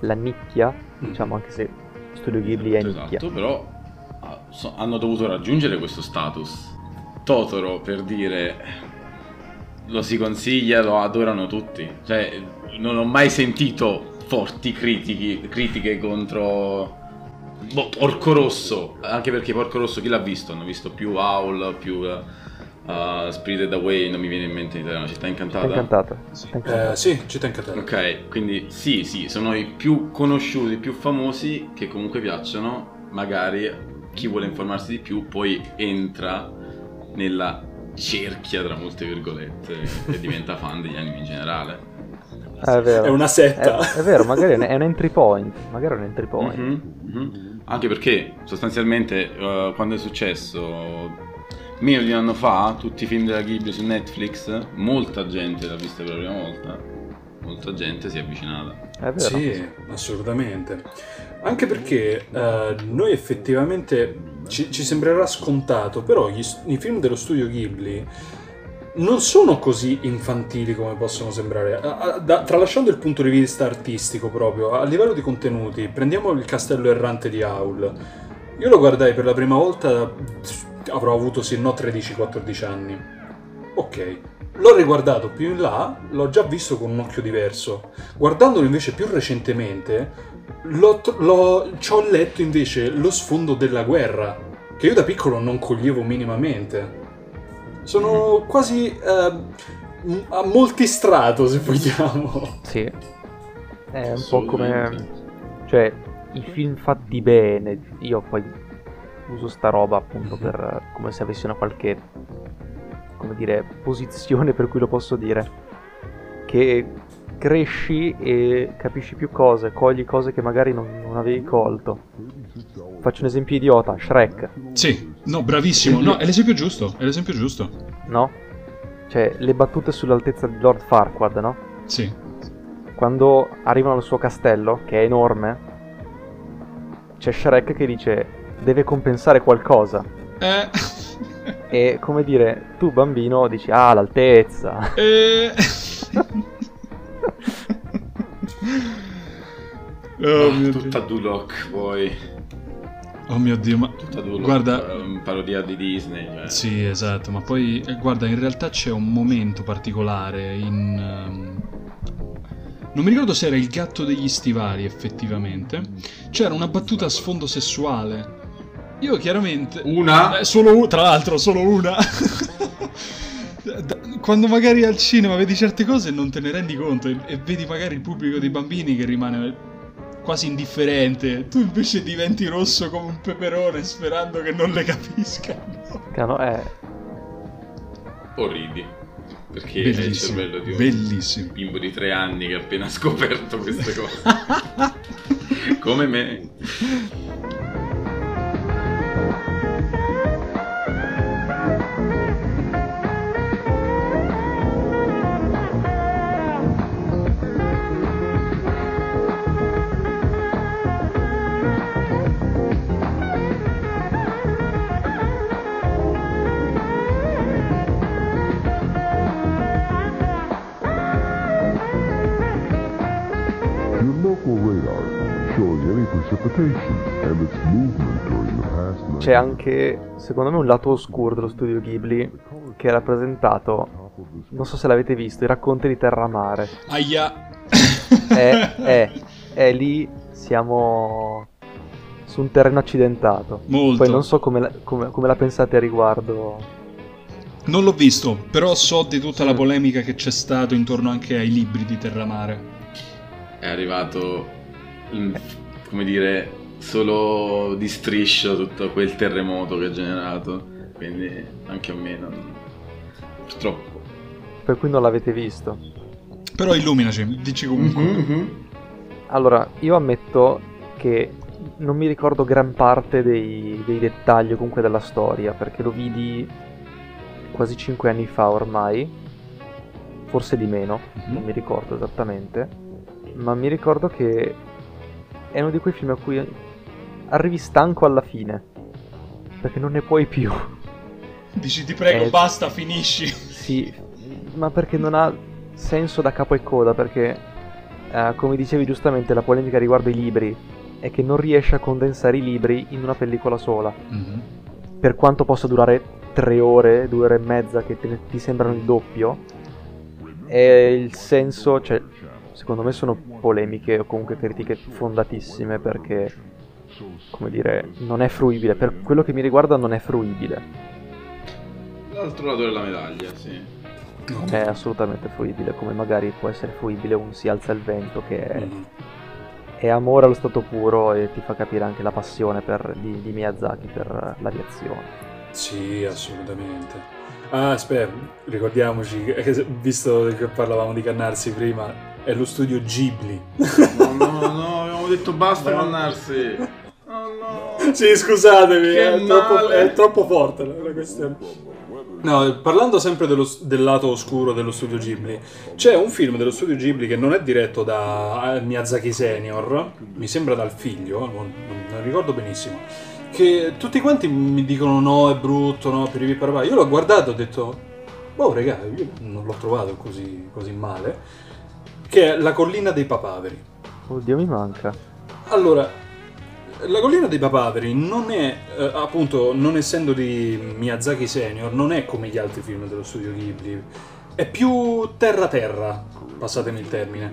Speaker 2: la nicchia, mm. diciamo anche se Studio Ghibli è esatto, nicchia.
Speaker 4: Esatto, però ah, hanno dovuto raggiungere questo status. Totoro, per dire, lo si consiglia, lo adorano tutti. Cioè, non ho mai sentito forti critichi, critiche contro boh, Porco Rosso, anche perché Porco Rosso chi l'ha visto? Hanno visto più Howl, più uh, Spirited Away, non mi viene in mente in italiano, Città Incantata.
Speaker 2: Città Incantata. Città
Speaker 3: Incantata. Eh, sì, Città Incantata.
Speaker 4: Ok, quindi sì, sì, sono i più conosciuti, i più famosi che comunque piacciono, magari chi vuole informarsi di più poi entra nella cerchia tra molte virgolette e diventa fan degli animi in generale.
Speaker 2: È, vero.
Speaker 3: è una setta.
Speaker 2: È, è, vero, magari è un entry point. Magari è un entry point. Mm-hmm,
Speaker 4: mm-hmm. Anche perché sostanzialmente uh, quando è successo meno di un anno fa, tutti i film della Ghibli su Netflix, molta gente l'ha vista per la prima volta, molta gente si è avvicinata.
Speaker 3: È vero. Sì, assolutamente. Anche perché uh, noi effettivamente ci, ci, sembrerà scontato, però gli, i film dello studio Ghibli non sono così infantili come possono sembrare. Da, tralasciando il punto di vista artistico proprio, a livello di contenuti, prendiamo il castello errante di Aul. Io lo guardai per la prima volta, avrò avuto sì no 13-14 anni. Ok, l'ho riguardato più in là, l'ho già visto con un occhio diverso. Guardandolo invece più recentemente, ci ho letto invece lo sfondo della guerra, che io da piccolo non coglievo minimamente. Sono quasi eh, a multistrato, se vogliamo.
Speaker 2: Sì. È un po' come... Cioè, i film fatti bene, io poi uso sta roba appunto mhm. per... come se avessi una qualche... come dire, posizione per cui lo posso dire. Che cresci e capisci più cose, cogli cose che magari non, non, avevi colto. Faccio un esempio idiota, Shrek.
Speaker 1: Sì, no, bravissimo, no, è l'esempio giusto, è l'esempio giusto.
Speaker 2: No? Cioè, le battute sull'altezza di Lord Farquaad, no?
Speaker 1: Sì.
Speaker 2: Quando arrivano al suo castello, che è enorme, c'è Shrek che dice deve compensare qualcosa.
Speaker 1: Eh...
Speaker 2: e come dire, tu bambino dici ah l'altezza.
Speaker 1: Eh...
Speaker 4: oh, mio tutta. Duloc poi.
Speaker 1: Oh mio dio, ma
Speaker 4: tutta Duloc,
Speaker 1: guarda,
Speaker 4: un parodia di Disney. Cioè.
Speaker 1: Sì, esatto, ma poi eh, guarda, in realtà c'è un momento particolare in um... Non mi ricordo se era il gatto degli stivali, effettivamente. C'era una battuta a sfondo sessuale. Io chiaramente.
Speaker 4: Una?
Speaker 1: Eh, solo tra l'altro, solo una. quando magari al cinema vedi certe cose non te ne rendi conto e, e, vedi magari il pubblico dei bambini che rimane quasi indifferente, tu invece diventi rosso come un peperone sperando che non le capiscano.
Speaker 2: Cano, è...
Speaker 4: Orridi. Perché bellissimo, è il cervello di un
Speaker 1: bellissimo.
Speaker 4: bimbo di tre anni che ha appena scoperto queste cose. come me.
Speaker 2: C'è anche, secondo me, un lato oscuro dello studio Ghibli che è rappresentato, non so se l'avete visto, i racconti di Terra Mare.
Speaker 1: Aia!
Speaker 2: È, è, è lì, siamo su un terreno accidentato.
Speaker 1: Molto.
Speaker 2: Poi non so come la, come, come la pensate a riguardo.
Speaker 1: Non l'ho visto, però so di tutta la polemica che c'è stato intorno anche ai libri di Terramare.
Speaker 4: È arrivato in come dire, solo di striscio tutto quel terremoto che ha generato. Quindi anche a me non... purtroppo.
Speaker 2: Per cui non l'avete visto.
Speaker 1: Però illuminaci, dici comunque. Mm-hmm.
Speaker 2: Allora, io ammetto che non mi ricordo gran parte dei, dei dettagli comunque della storia, perché lo vidi quasi 5 anni fa ormai, forse di meno, mm-hmm. non mi ricordo esattamente, ma mi ricordo che è uno di quei film a cui arrivi stanco alla fine. Perché non ne puoi più.
Speaker 1: Dici ti prego, eh, basta, finisci.
Speaker 2: Sì, ma perché non ha senso da capo e coda, perché eh, come dicevi giustamente la polemica riguardo i libri è che non riesce a condensare i libri in una pellicola sola. Mm-hmm. Per quanto possa durare tre ore, due ore e mezza che te, ti sembrano il doppio, è il senso, cioè secondo me sono polemiche o comunque critiche fondatissime perché, come dire, non è fruibile. Per quello che mi riguarda non è fruibile.
Speaker 4: L'altro lato della medaglia, sì.
Speaker 2: Non è assolutamente fruibile, come magari può essere fruibile un Si alza il vento che è, mm. è amore allo stato puro e ti fa capire anche la passione per, di, di Miyazaki per l'aviazione.
Speaker 3: Sì, assolutamente. Ah, aspetta, ricordiamoci, visto che parlavamo di Cannarsi prima, è lo studio Ghibli.
Speaker 4: No, no, no, abbiamo detto basta no. cannarsi. Oh
Speaker 3: no. Sì, scusatemi, è troppo, è troppo, forte la, questione. No, parlando sempre dello, del lato oscuro dello studio Ghibli, c'è un film dello studio Ghibli che non è diretto da eh, Miyazaki Senior, mi sembra dal figlio, non, non ricordo benissimo, che tutti quanti mi dicono no, è brutto, no, per i Io l'ho guardato e ho detto, oh regà, io non l'ho trovato così, così male, che è La collina dei papaveri.
Speaker 2: Oddio, mi manca.
Speaker 3: Allora, la collina dei papaveri non è, eh, appunto, non essendo di Miyazaki Senior, non è come gli altri film dello studio Ghibli. È più terra-terra, passatemi il termine.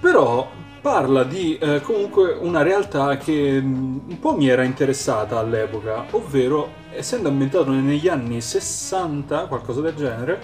Speaker 3: Però parla di eh, comunque una realtà che mm, un po' mi era interessata all'epoca, ovvero essendo ambientato negli anni 60, qualcosa del genere,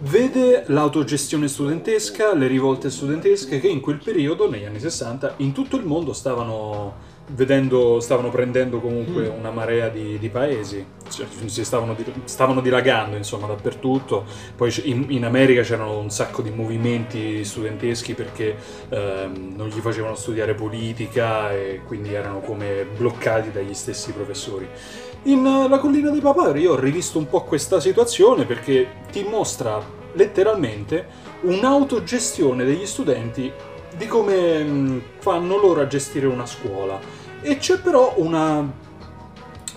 Speaker 3: vede l'autogestione studentesca, le rivolte studentesche che in quel periodo, negli anni 60, in tutto il mondo stavano vedendo, stavano prendendo comunque mm. una marea di, di paesi, cioè, si stavano, stavano, dilagando insomma dappertutto, poi in, in, America c'erano un sacco di movimenti studenteschi perché ehm, non gli facevano studiare politica e quindi erano come bloccati dagli stessi professori. In uh, La collina dei papaveri io ho rivisto un po' questa situazione perché ti mostra letteralmente un'autogestione degli studenti di come mm, fanno loro a gestire una scuola. E c'è però una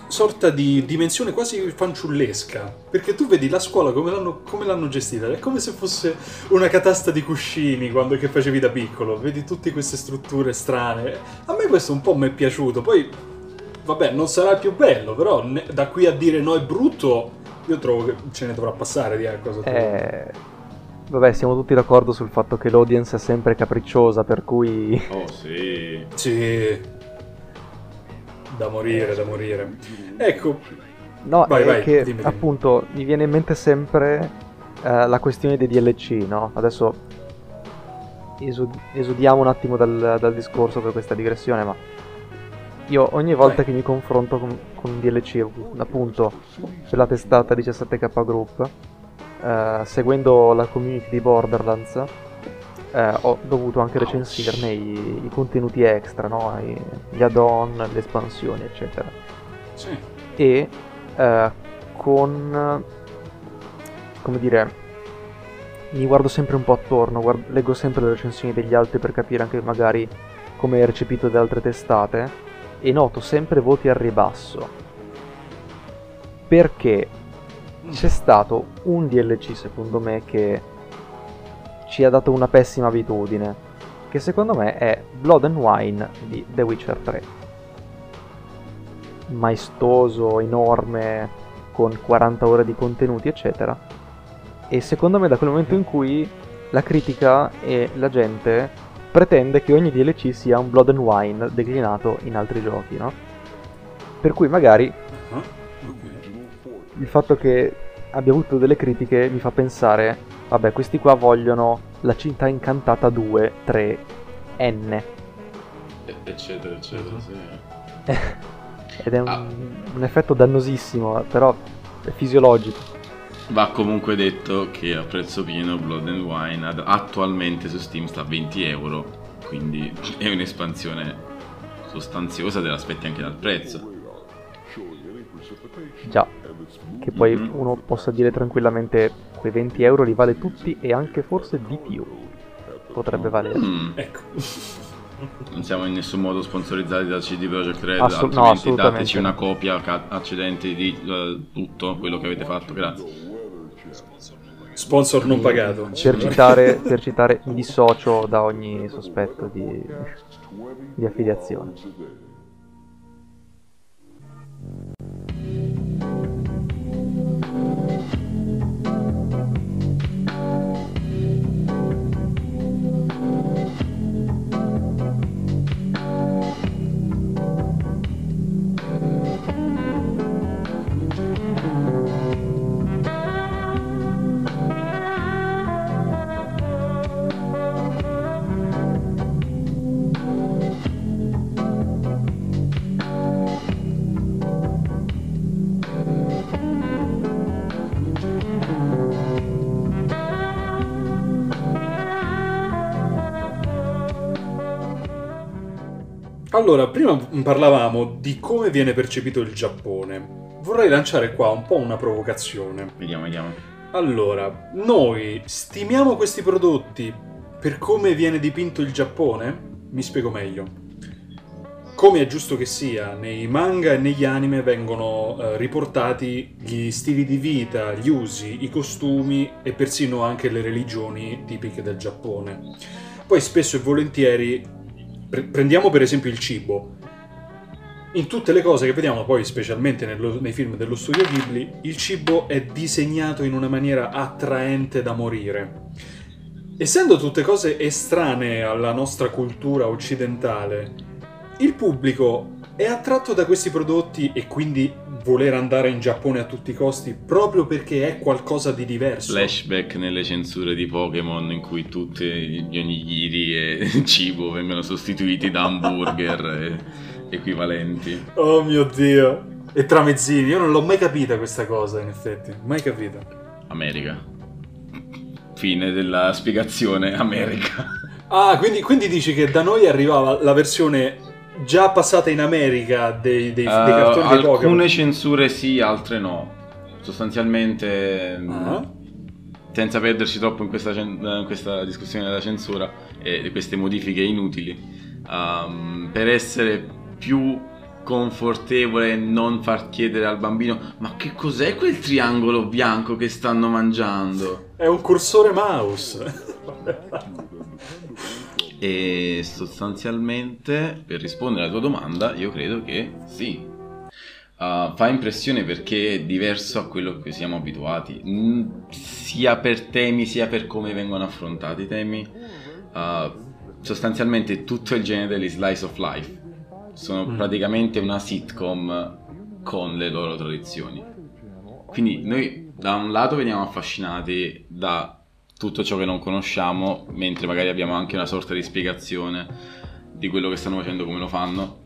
Speaker 3: sorta di dimensione quasi fanciullesca, perché tu vedi la scuola come l'hanno, come l'hanno gestita, è come se fosse una catasta di cuscini quando che facevi da piccolo, vedi tutte queste strutture strane. A me questo un po' mi è piaciuto, poi vabbè, non sarà il più bello, però da qui a dire no è brutto, io trovo che ce ne dovrà passare di cosa.
Speaker 2: Eh Vabbè, siamo tutti d'accordo sul fatto che l'audience è sempre capricciosa, per cui...
Speaker 4: Oh sì.
Speaker 3: Sì. Da morire, da morire. Ecco.
Speaker 2: No, vai, è vai, che dimmi, appunto mi viene in mente sempre uh, la questione dei DLC, no? Adesso esod- esodiamo un attimo dal, dal, discorso per questa digressione, ma io ogni volta vai. che mi confronto con, con un DLC, appunto, per la testata 17k Group, uh, seguendo la community di Borderlands, uh, ho dovuto anche recensirne i, i contenuti extra, no? I, gli add-on, le espansioni, eccetera.
Speaker 3: Sì.
Speaker 2: E uh, con, come dire, mi guardo sempre un po' attorno, guardo, leggo sempre le recensioni degli altri per capire anche magari come è recepito da altre testate e noto sempre voti al ribasso. Perché c'è stato un DLC secondo me che ci ha dato una pessima abitudine, che secondo me è Blood and Wine di The Witcher 3. Maestoso, enorme, con 40 ore di contenuti, eccetera. E secondo me da quel momento in cui la critica e la gente pretende che ogni DLC sia un Blood and Wine declinato in altri giochi, no? Per cui magari il fatto che abbia avuto delle critiche mi fa pensare, vabbè, questi qua vogliono la cinta incantata 2, 3, N.
Speaker 4: Eccetera, eccetera, uh-huh.
Speaker 2: sì. Ed è un, ah. un effetto dannosissimo, però è fisiologico.
Speaker 4: Va comunque detto che a prezzo pieno Blood and Wine attualmente su Steam sta a 20 euro, quindi è un'espansione sostanziosa, te l'aspetti anche dal prezzo.
Speaker 2: Che poi mm-hmm. uno possa dire tranquillamente quei 20 euro li vale tutti e anche forse di più potrebbe valere.
Speaker 3: Mm. Ecco.
Speaker 4: Non siamo in nessun modo sponsorizzati da CD Projekt Red, altrimenti no, dateci una copia accedente di uh, tutto quello che avete fatto, grazie.
Speaker 3: Sponsor non pagato.
Speaker 2: Per citare, per citare mi dissocio da ogni sospetto di, di affiliazione.
Speaker 3: Allora, prima parlavamo di come viene percepito il Giappone. Vorrei lanciare qua un po' una provocazione.
Speaker 4: Vediamo, vediamo.
Speaker 3: Allora, noi stimiamo questi prodotti per come viene dipinto il Giappone? Mi spiego meglio. come è giusto che sia, nei manga e negli anime vengono uh, riportati gli stili di vita, gli usi, i costumi e persino anche le religioni tipiche del Giappone. Poi spesso e volentieri, pre- prendiamo per esempio il cibo, in tutte le cose che vediamo, poi specialmente nello, nei film dello studio Ghibli, il cibo è disegnato in una maniera attraente da morire. Essendo tutte cose estranee alla nostra cultura occidentale, il pubblico è attratto da questi prodotti e quindi voler andare in Giappone a tutti i costi proprio perché è qualcosa di diverso.
Speaker 4: Flashback nelle censure di Pokémon in cui tutti gli onigiri e cibo vengono sostituiti da hamburger equivalenti.
Speaker 3: Oh mio dio! E tramezzini, io non l'ho mai capita questa cosa in effetti, mai capita.
Speaker 4: America fine della spiegazione America.
Speaker 3: Ah, quindi, quindi, dici che da noi arrivava la versione già passata in America dei, dei, uh, dei cartoni
Speaker 4: dei Pokémon? Alcune censure sì, altre no. Sostanzialmente, uh-huh. senza perderci troppo in questa, in questa, discussione della censura e di queste modifiche inutili, um, per essere più confortevole non far chiedere al bambino ma che cos'è quel triangolo bianco che stanno mangiando?
Speaker 3: È un cursore mouse.
Speaker 4: e sostanzialmente per rispondere alla tua domanda io credo che sì. Uh, fa impressione perché è diverso a quello a cui siamo abituati, mm, sia per temi sia per come vengono affrontati i temi. Uh, sostanzialmente tutto il genere degli slice of life sono mm. praticamente una sitcom con le loro tradizioni. Quindi noi da un lato veniamo affascinati da tutto ciò che non conosciamo, mentre magari abbiamo anche una sorta di spiegazione di quello che stanno facendo, come lo fanno.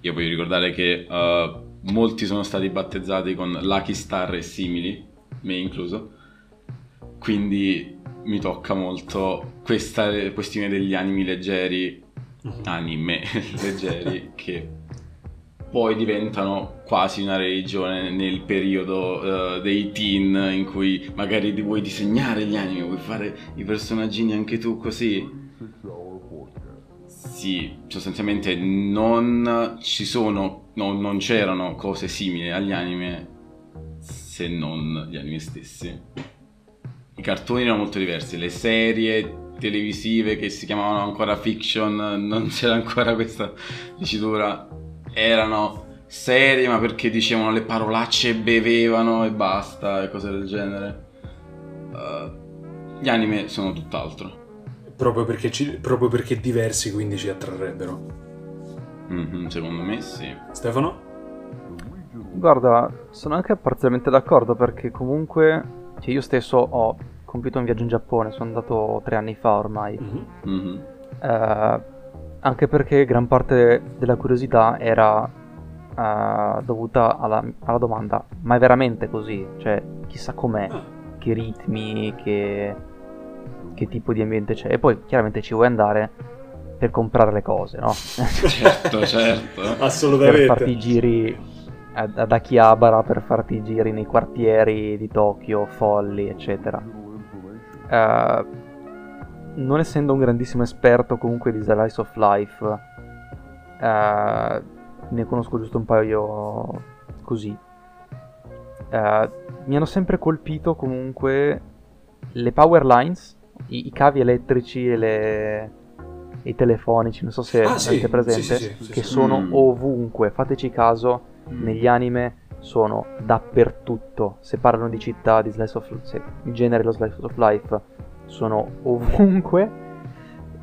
Speaker 4: Io voglio ricordare che uh, molti sono stati battezzati con Lucky Star e simili, me incluso. Quindi mi tocca molto questa questione degli animi leggeri anime leggeri che poi diventano quasi una religione nel periodo uh, dei teen in cui magari vuoi disegnare gli anime, vuoi fare i personaggini anche tu così. Sì, sostanzialmente non ci sono, no, non c'erano cose simili agli anime se non gli anime stessi. I cartoni erano molto diversi, le serie televisive che si chiamavano ancora fiction, non c'era ancora questa dicitura, erano serie ma perché dicevano le parolacce, bevevano e basta e cose del genere. Uh, gli anime sono tutt'altro.
Speaker 3: Proprio perché, ci, proprio perché diversi quindi ci attrarrebbero.
Speaker 4: Mm-hmm, secondo me sì.
Speaker 3: Stefano?
Speaker 2: Guarda, sono anche parzialmente d'accordo perché comunque cioè io stesso ho compiuto un viaggio in Giappone, sono andato tre anni fa ormai. Mm-hmm. Uh, anche perché gran parte della curiosità era uh, dovuta alla, alla, domanda, ma è veramente così? Cioè, chissà com'è, che ritmi, che, che tipo di ambiente c'è. E poi chiaramente ci vuoi andare per comprare le cose, no?
Speaker 4: certo, certo.
Speaker 3: Assolutamente.
Speaker 2: per farti i giri ad Akihabara per farti i giri nei quartieri di Tokyo, folli, eccetera. Uh, non essendo un grandissimo esperto comunque di Slice of Life, uh, ne conosco giusto un paio così. Uh, mi hanno sempre colpito comunque le power lines, i, i cavi elettrici e le, i telefonici, non so se ah, avete sì, presente, sì, sì, che sono mm. ovunque, fateci caso, mm. negli anime sono dappertutto. Se parlano di città, di slice of life, in genere lo slice of life sono ovunque.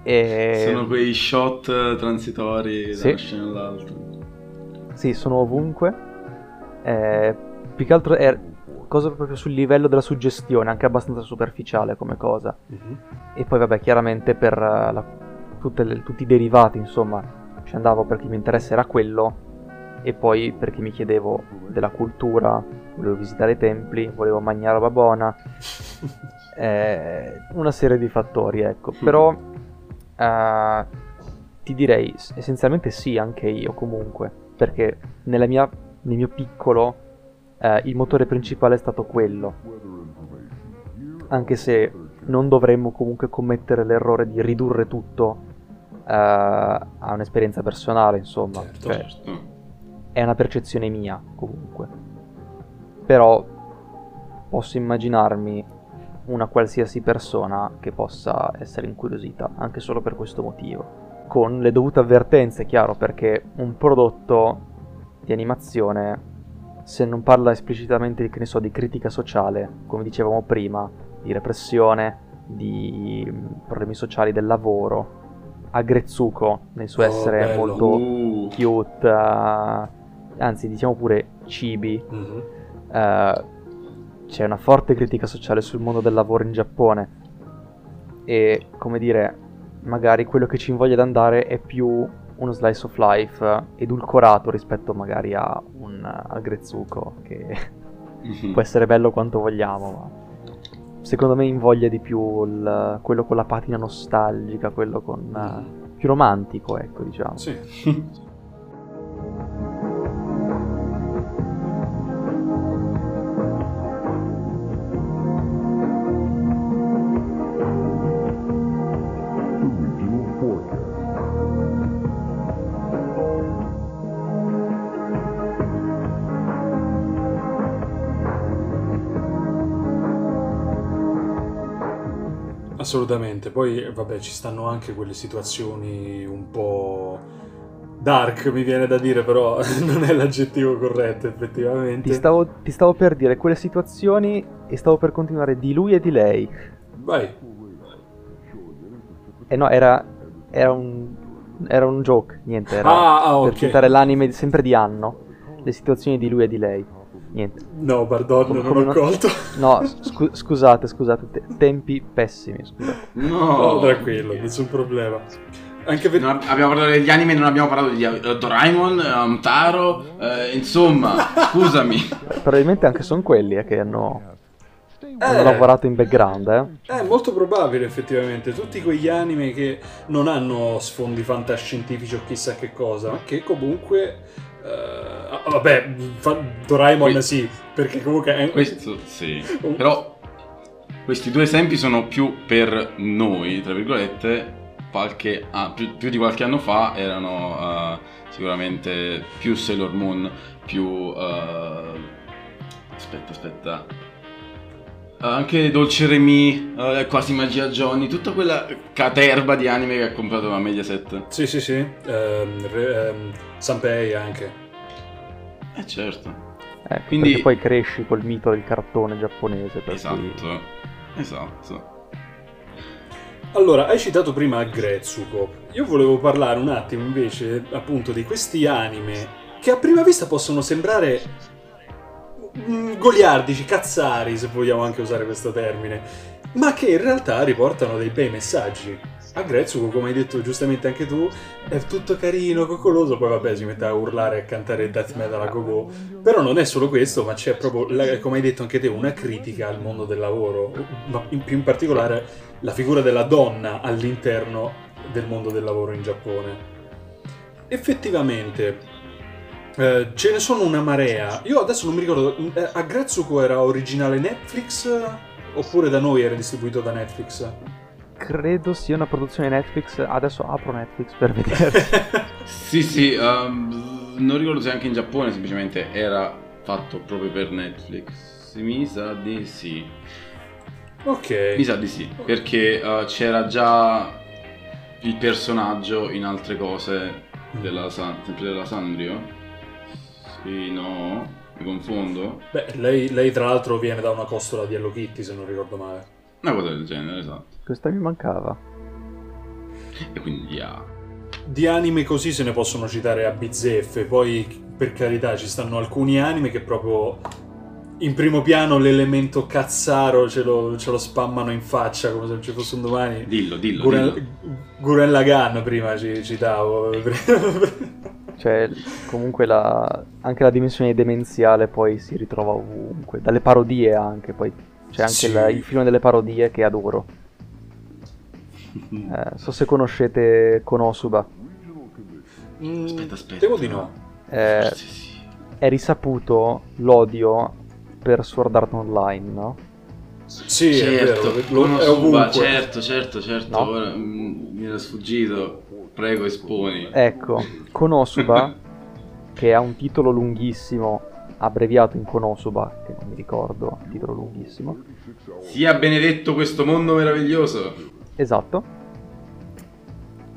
Speaker 4: E... Sono quei shot transitori sì. da una scena all'altra.
Speaker 2: Sì, sono ovunque. Eh, più che altro è cosa proprio sul livello della suggestione, anche abbastanza superficiale come cosa. Mm-hmm. E poi vabbè, chiaramente per la, le, tutti i derivati, insomma, ci andavo perché il mio interesse era quello e poi perché mi chiedevo della cultura, volevo visitare i templi, volevo mangiare roba buona, eh, una serie di fattori, ecco. Mm. Però eh, ti direi essenzialmente sì, anche io comunque, perché mia, nel mio piccolo eh, il motore principale è stato quello. Anche se non dovremmo comunque commettere l'errore di ridurre tutto ha un'esperienza personale, insomma.
Speaker 3: Certo,
Speaker 2: cioè,
Speaker 4: Certo.
Speaker 2: è una percezione mia, comunque. Però posso immaginarmi una qualsiasi persona che possa essere incuriosita, anche solo per questo motivo. Con le dovute avvertenze, chiaro, perché un prodotto di animazione, se non parla esplicitamente, che ne so, di critica sociale, come dicevamo prima, di repressione, di mm, problemi sociali del lavoro, ha Grezzuko nel suo
Speaker 3: Oh,
Speaker 2: essere
Speaker 3: bello.
Speaker 2: molto
Speaker 4: Uh,
Speaker 2: cute, eh, anzi diciamo pure cibi,
Speaker 3: Mhm.
Speaker 2: Eh, c'è una forte critica sociale sul mondo del lavoro in Giappone e come dire, magari quello che ci invoglia ad andare è più uno slice of life edulcorato rispetto magari a un a Grezzuko che
Speaker 4: mhm.
Speaker 2: può essere bello quanto vogliamo, ma secondo me invoglia di più il- quello con la patina nostalgica, quello con eh, più romantico, ecco, diciamo.
Speaker 3: Sì. Assolutamente, poi vabbè ci stanno anche quelle situazioni un po' dark mi viene da dire, però non è l'aggettivo corretto effettivamente.
Speaker 2: Ti stavo, ti stavo per dire quelle situazioni e stavo per continuare di lui e di lei.
Speaker 3: Vai,
Speaker 2: E no, era, era un era un joke, niente, era
Speaker 3: Ah, ah,
Speaker 2: per citare l'anime sempre di anno, le situazioni di lui e di lei. Niente.
Speaker 3: no, pardon,
Speaker 2: Come-
Speaker 3: non
Speaker 2: come
Speaker 3: ho
Speaker 2: non-
Speaker 3: colto.
Speaker 2: No, scu- scusate, scusate, te- tempi pessimi, scusate.
Speaker 4: No,
Speaker 3: No, tranquillo, nessun problema. Anche per...
Speaker 4: Ab- abbiamo parlato degli anime, non abbiamo parlato di eh, Doraemon, Amtaro, eh, insomma, scusami.
Speaker 2: Probabilmente anche sono quelli eh, che hanno, hanno
Speaker 3: Eh.
Speaker 2: lavorato in background, eh.
Speaker 3: È molto probabile effettivamente, tutti quegli anime che non hanno sfondi fantascientifici o chissà che cosa, ma che comunque... ah, vabbè, Doraemon
Speaker 4: Que-
Speaker 3: sì, perché comunque è...
Speaker 4: Questo sì, però questi due esempi sono più per noi, tra virgolette, qualche, ah, più, più di qualche anno fa erano eh, sicuramente più Sailor Moon, più... eh, aspetta, aspetta. Eh, anche Dolce Remy, eh, quasi Magia Johnny, tutta quella caterba di anime che ha comprato la Mediaset.
Speaker 3: Sì, sì, sì, ehm, re- ehm, Sanpei anche.
Speaker 4: Eh certo,
Speaker 2: Eh,
Speaker 4: Quindi-
Speaker 2: poi cresci col mito del cartone giapponese, per cui...
Speaker 4: esatto, esatto.
Speaker 3: Allora, hai citato prima Gretsuko. Io volevo parlare un attimo invece, appunto, di questi anime che a prima vista possono sembrare mm, goliardici, cazzari, se vogliamo anche usare questo termine, ma che in realtà riportano dei bei messaggi. A Gretsuko, come hai detto giustamente anche tu, è tutto carino, coccoloso, poi vabbè si mette a urlare e a cantare death metal a go Però non è solo questo, ma c'è proprio, come hai detto anche te, una critica al mondo del lavoro, ma in più in particolare la figura della donna all'interno del mondo del lavoro in Giappone. Effettivamente, eh, ce ne sono una marea. Io adesso non mi ricordo, eh, a Gretsuko era originale Netflix eh, oppure da noi era distribuito da Netflix?
Speaker 2: Credo sia una produzione Netflix, adesso apro Netflix per vedere.
Speaker 4: Sì, sì, ehm, non ricordo se anche in Giappone semplicemente era fatto proprio per Netflix. Mi sa di sì.
Speaker 3: ok.
Speaker 4: Mi sa di sì, perché eh, c'era già il personaggio in altre cose della San- sempre della Sandrio. Sì, no, mi confondo.
Speaker 3: Beh, lei, lei tra l'altro viene da una costola di Hello Kitty, se non ricordo male.
Speaker 4: Una cosa del genere, esatto.
Speaker 2: Questa mi mancava.
Speaker 4: E quindi yeah.
Speaker 3: Di anime così se ne possono citare a bizzeffe, poi per carità ci stanno alcuni anime che proprio in primo piano l'elemento cazzaro ce lo, ce lo spammano in faccia come se non ci fosse un domani.
Speaker 4: Dillo, dillo, dillo.
Speaker 3: Guren, Guren Lagann prima ci citavo.
Speaker 2: Cioè, comunque la- anche la dimensione demenziale poi si ritrova ovunque. Dalle parodie anche, poi c'è anche
Speaker 3: Sì.
Speaker 2: il, il filone delle parodie che adoro. Eh, so se conoscete Konosuba.
Speaker 3: Mm,
Speaker 4: Aspetta, aspetta.
Speaker 3: Temo di no.
Speaker 2: Eh,
Speaker 4: sì.
Speaker 2: è risaputo l'odio per Sword Art Online, no?
Speaker 3: Sì,
Speaker 4: certo,
Speaker 3: è vero, è ovunque.
Speaker 4: certo, certo, certo, no? Ora, mm, mi era sfuggito. Prego, esponi.
Speaker 2: Ecco, Konosuba, che ha un titolo lunghissimo, abbreviato in Konosuba, che non mi ricordo, titolo lunghissimo.
Speaker 4: Sia benedetto questo mondo meraviglioso.
Speaker 2: Esatto.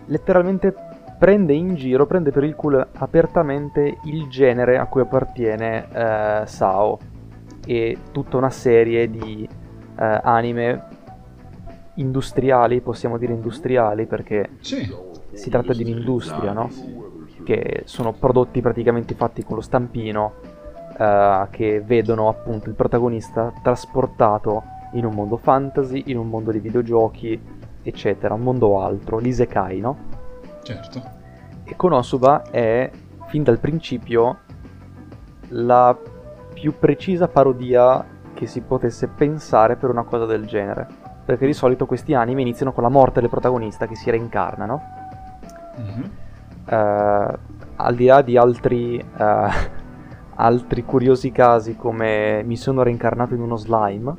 Speaker 2: Letteralmente prende in giro, prende per il culo apertamente il genere a cui appartiene eh, Sao e tutta una serie di eh, anime industriali, possiamo dire industriali perché
Speaker 1: sì.
Speaker 2: Si tratta di un'industria, no? Che sono prodotti praticamente fatti con lo stampino eh, che vedono appunto il protagonista trasportato in un mondo fantasy, in un mondo di videogiochi, eccetera, un mondo altro, l'isekai, no?
Speaker 1: Certo.
Speaker 2: E Konosuba è fin dal principio la più precisa parodia che si potesse pensare per una cosa del genere. Perché di solito questi anime iniziano con la morte del protagonista che si reincarna, no? Mm-hmm. Uh, al di là di altri, uh, altri curiosi casi come mi sono reincarnato in uno slime.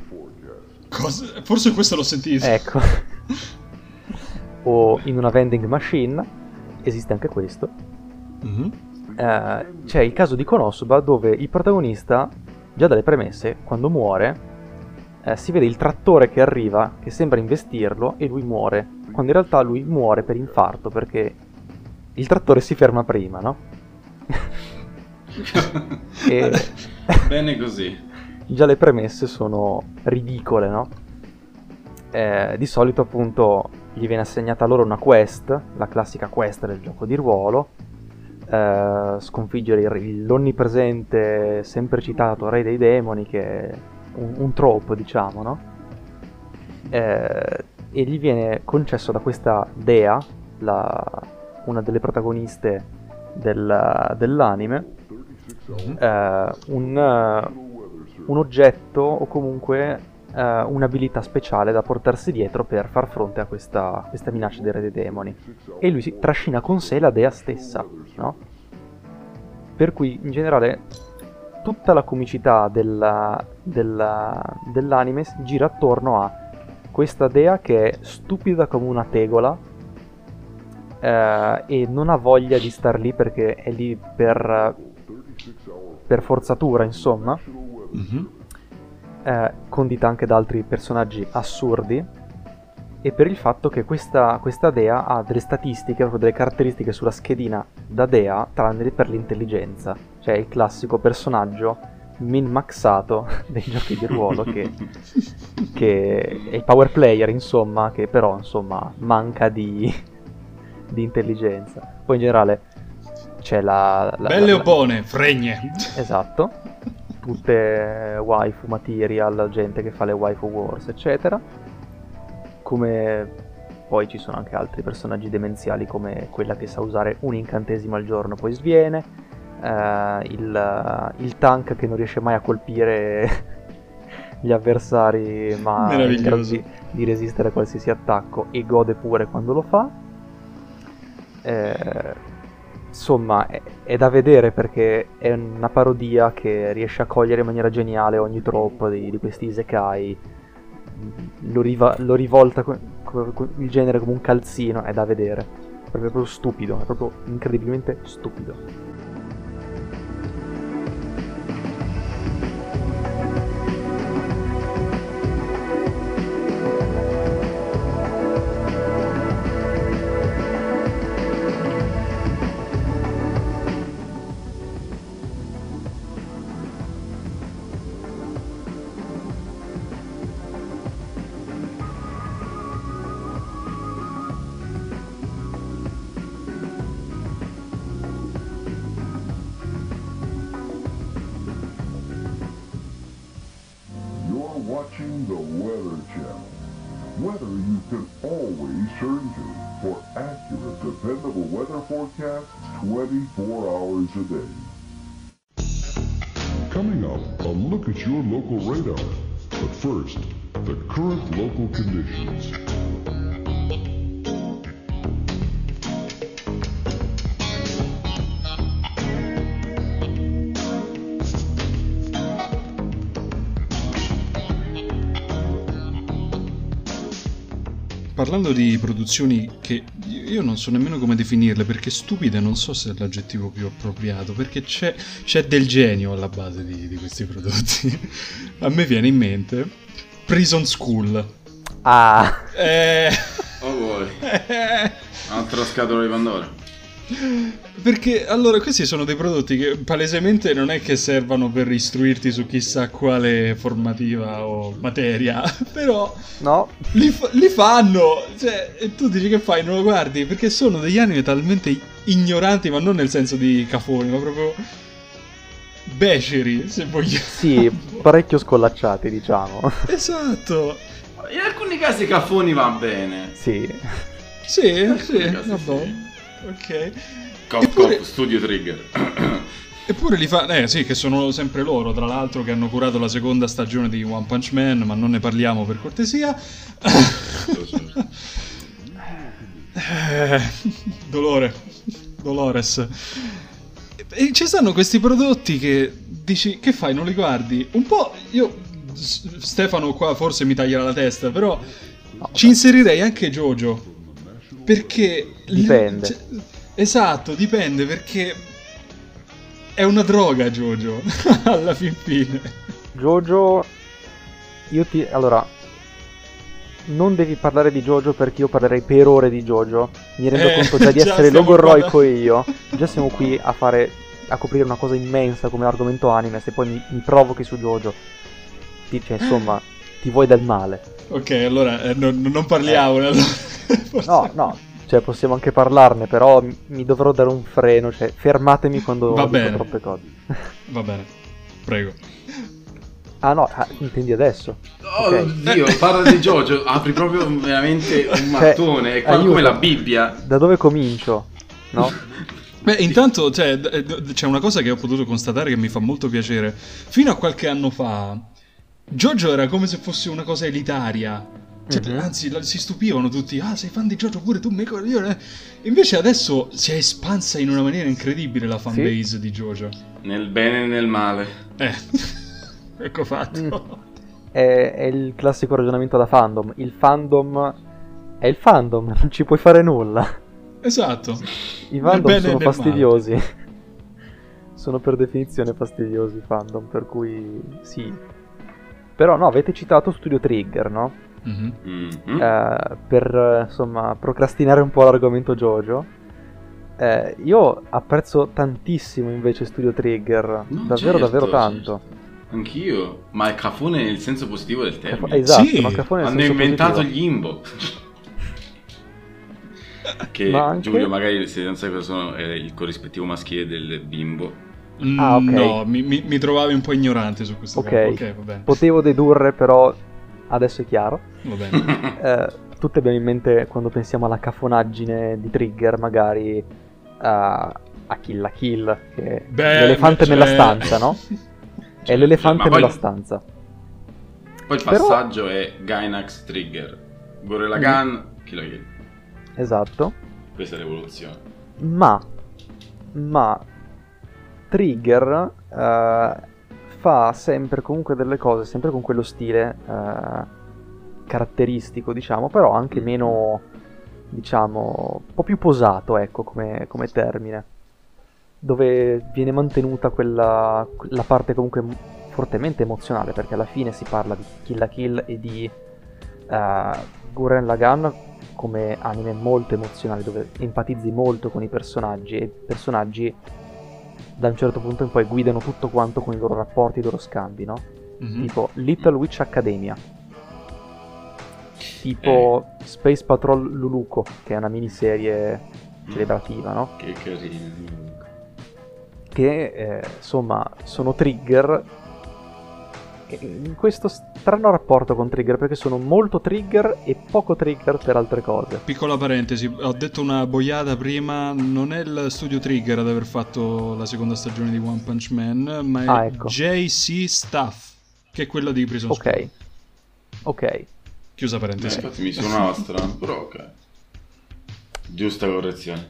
Speaker 1: Cosa? Forse questo l'ho sentito.
Speaker 2: Ecco. o in una vending machine, esiste anche questo. Mm-hmm. Uh, c'è il caso di Konosuba dove il protagonista già dalle premesse, quando muore, eh, si vede il trattore che arriva, che sembra investirlo, e lui muore. Quando in realtà lui muore per infarto, perché il trattore si ferma prima, no?
Speaker 4: e... Bene così.
Speaker 2: Già le premesse sono ridicole, no? Eh, di solito appunto gli viene assegnata loro una quest, la classica quest del gioco di ruolo, eh, sconfiggere il, l'onnipresente, sempre citato Re dei Demoni, che è un, un tropo, diciamo, no? Eh, e gli viene concesso da questa dea, la, una delle protagoniste del, dell'anime, eh, un, un oggetto o comunque Uh, un'abilità speciale da portarsi dietro per far fronte a questa, questa minaccia dei re dei demoni. E lui si trascina con sé la dea stessa, no? Per cui in generale tutta la comicità della, della, dell'anime gira attorno a questa dea che è stupida come una tegola eh, e non ha voglia di star lì perché è lì per, per forzatura, insomma. Mm-hmm eh, condita anche da altri personaggi assurdi, e per il fatto che questa, questa dea ha delle statistiche, proprio delle caratteristiche sulla schedina da dea, tranne per l'intelligenza. Cioè il classico personaggio min-maxato dei giochi di ruolo che, che, è il power player, insomma, che però insomma manca di, di intelligenza. Poi in generale c'è la... la
Speaker 1: Belle
Speaker 2: la,
Speaker 1: o buone, fregne.
Speaker 2: Esatto tutte waifu material, gente che fa le waifu wars, eccetera. Come poi ci sono anche altri personaggi demenziali come quella che sa usare un incantesimo al giorno poi sviene, eh, il, il tank che non riesce mai a colpire gli avversari ma è in grado di, di, resistere a qualsiasi attacco e gode pure quando lo fa. Eh, insomma è, è, da vedere perché è una parodia che riesce a cogliere in maniera geniale ogni troppo di, di questi isekai. Lo, riva, lo rivolta co, co, co, il genere come un calzino è da vedere. È proprio stupido è proprio incredibilmente stupido
Speaker 3: parlando di produzioni che io non so nemmeno come definirle, perché stupide non so se è l'aggettivo più appropriato, perché c'è, c'è del genio alla base di, di questi prodotti. A me viene in mente Prison School.
Speaker 2: Ah.
Speaker 4: Eh... Oh boy. Altra scatola di Pandora.
Speaker 3: Perché allora questi sono dei prodotti che palesemente non è che servano per istruirti su chissà quale formativa o materia, però
Speaker 2: no.
Speaker 3: li, fa- li fanno, cioè, e tu dici che fai, non lo guardi, perché sono degli anime talmente ignoranti, ma non nel senso di cafoni, ma proprio beceri, se vogliamo.
Speaker 2: Sì, parecchio scollacciati, diciamo.
Speaker 3: Esatto.
Speaker 4: In alcuni casi cafoni va bene.
Speaker 2: Sì.
Speaker 3: Sì, sì, vabbè. Sì. Ok.
Speaker 4: Cough, Eppure... cough, Studio Trigger.
Speaker 3: Eppure li fa... Eh sì, che sono sempre loro, tra l'altro, che hanno curato la seconda stagione di One Punch Man, ma non ne parliamo per cortesia. eh, dolore. Dolores. E ci stanno questi prodotti che dici, che fai, non li guardi? Un po', io... Stefano qua forse mi taglierà la testa, però ci inserirei anche Jojo. Perché...
Speaker 2: Dipende. Cioè,
Speaker 3: esatto, dipende perché è una droga Jojo, alla fin fine.
Speaker 2: Jojo, io ti... Allora, non devi parlare di Jojo perché io parlerei per ore di Jojo. Mi rendo eh, conto già di già essere logorroico io. Già siamo qui a fare... a coprire una cosa immensa come argomento anime, se poi mi, mi provochi su Jojo. Ti, cioè, insomma, ti vuoi del male.
Speaker 3: Ok, allora eh, non, non parliamo. Eh. Allora.
Speaker 2: no, no, cioè possiamo anche parlarne, però mi dovrò dare un freno, cioè fermatemi quando
Speaker 3: Va
Speaker 2: dico
Speaker 3: bene.
Speaker 2: troppe cose.
Speaker 3: Va bene, prego.
Speaker 2: Ah no, ah, intendi adesso?
Speaker 4: Oh okay. Dio, parla di Jojo, apri proprio veramente un cioè, mattone, è cioè, come la Bibbia.
Speaker 2: Da dove comincio? No?
Speaker 3: Beh, intanto cioè, c'è una cosa che ho potuto constatare che mi fa molto piacere. Fino a qualche anno fa, Jojo era come se fosse una cosa elitaria. Cioè, mm-hmm. Anzi, si stupivano tutti. Ah, sei fan di Jojo pure tu, me. Io, eh. Invece adesso si è espansa in una maniera incredibile la fanbase sì. di Jojo.
Speaker 4: Nel bene e nel male.
Speaker 3: Eh, ecco fatto. Mm.
Speaker 2: È, è, il classico ragionamento da fandom. Il fandom è il fandom, non ci puoi fare nulla.
Speaker 3: Esatto.
Speaker 2: I fandom sono fastidiosi. sono per definizione fastidiosi i fandom, per cui sì, però no, avete citato Studio Trigger, no? Mm-hmm. Mm-hmm. Eh, per insomma procrastinare un po' l'argomento Jojo. Eh, io apprezzo tantissimo invece Studio Trigger, no, davvero certo, davvero tanto.
Speaker 4: Anch'io, ma è cafone nel senso positivo del termine.
Speaker 2: Esatto, sì. ma cafone
Speaker 4: nel
Speaker 2: Hanno
Speaker 4: inventato
Speaker 2: positivo.
Speaker 4: gli inbox. che ma anche... Giulio magari se non sai cosa sono è il corrispettivo maschile del bimbo
Speaker 3: Mm, ah, ok. No, mi, mi, mi, trovavi un po' ignorante su questo
Speaker 2: Ok, okay potevo dedurre, però adesso è chiaro.
Speaker 3: Va bene.
Speaker 2: eh, tutti abbiamo in mente, quando pensiamo alla cafonaggine di Trigger, magari a, a Kill la Kill, che Beh, è l'elefante cioè... nella stanza, no? Cioè, è l'elefante cioè, nella poi... stanza.
Speaker 4: Poi il passaggio però... è Gainax Trigger, Gorilla mm. Gun, Kill la Kill.
Speaker 2: Esatto.
Speaker 4: Questa è l'evoluzione.
Speaker 2: Ma, ma Trigger uh, fa sempre comunque delle cose, sempre con quello stile uh, caratteristico, diciamo, però anche meno, diciamo, un po' più posato, ecco, come, come termine. Dove viene mantenuta quella la parte comunque fortemente emozionale, perché alla fine si parla di Kill la Kill e di uh, Gurren Lagann come anime molto emozionali, dove empatizzi molto con i personaggi e personaggi da un certo punto in poi guidano tutto quanto con i loro rapporti, i loro scambi, no? Mm-hmm. Tipo Little Witch Academia. Tipo eh. Space Patrol Luluco, che è una miniserie celebrativa, no?
Speaker 4: Che carino.
Speaker 2: Che eh, insomma sono trigger questo strano rapporto con trigger perché sono molto trigger e poco trigger per altre cose.
Speaker 3: Piccola parentesi, ho detto una boiata prima, non è il studio Trigger ad aver fatto la seconda stagione di One Punch Man, ma è ah, ecco. JC Staff, che è quello di Prison
Speaker 2: Ok. School. Ok.
Speaker 3: Chiusa parentesi.
Speaker 4: Beh, infatti mi suonava strano, però ok. Giusta correzione.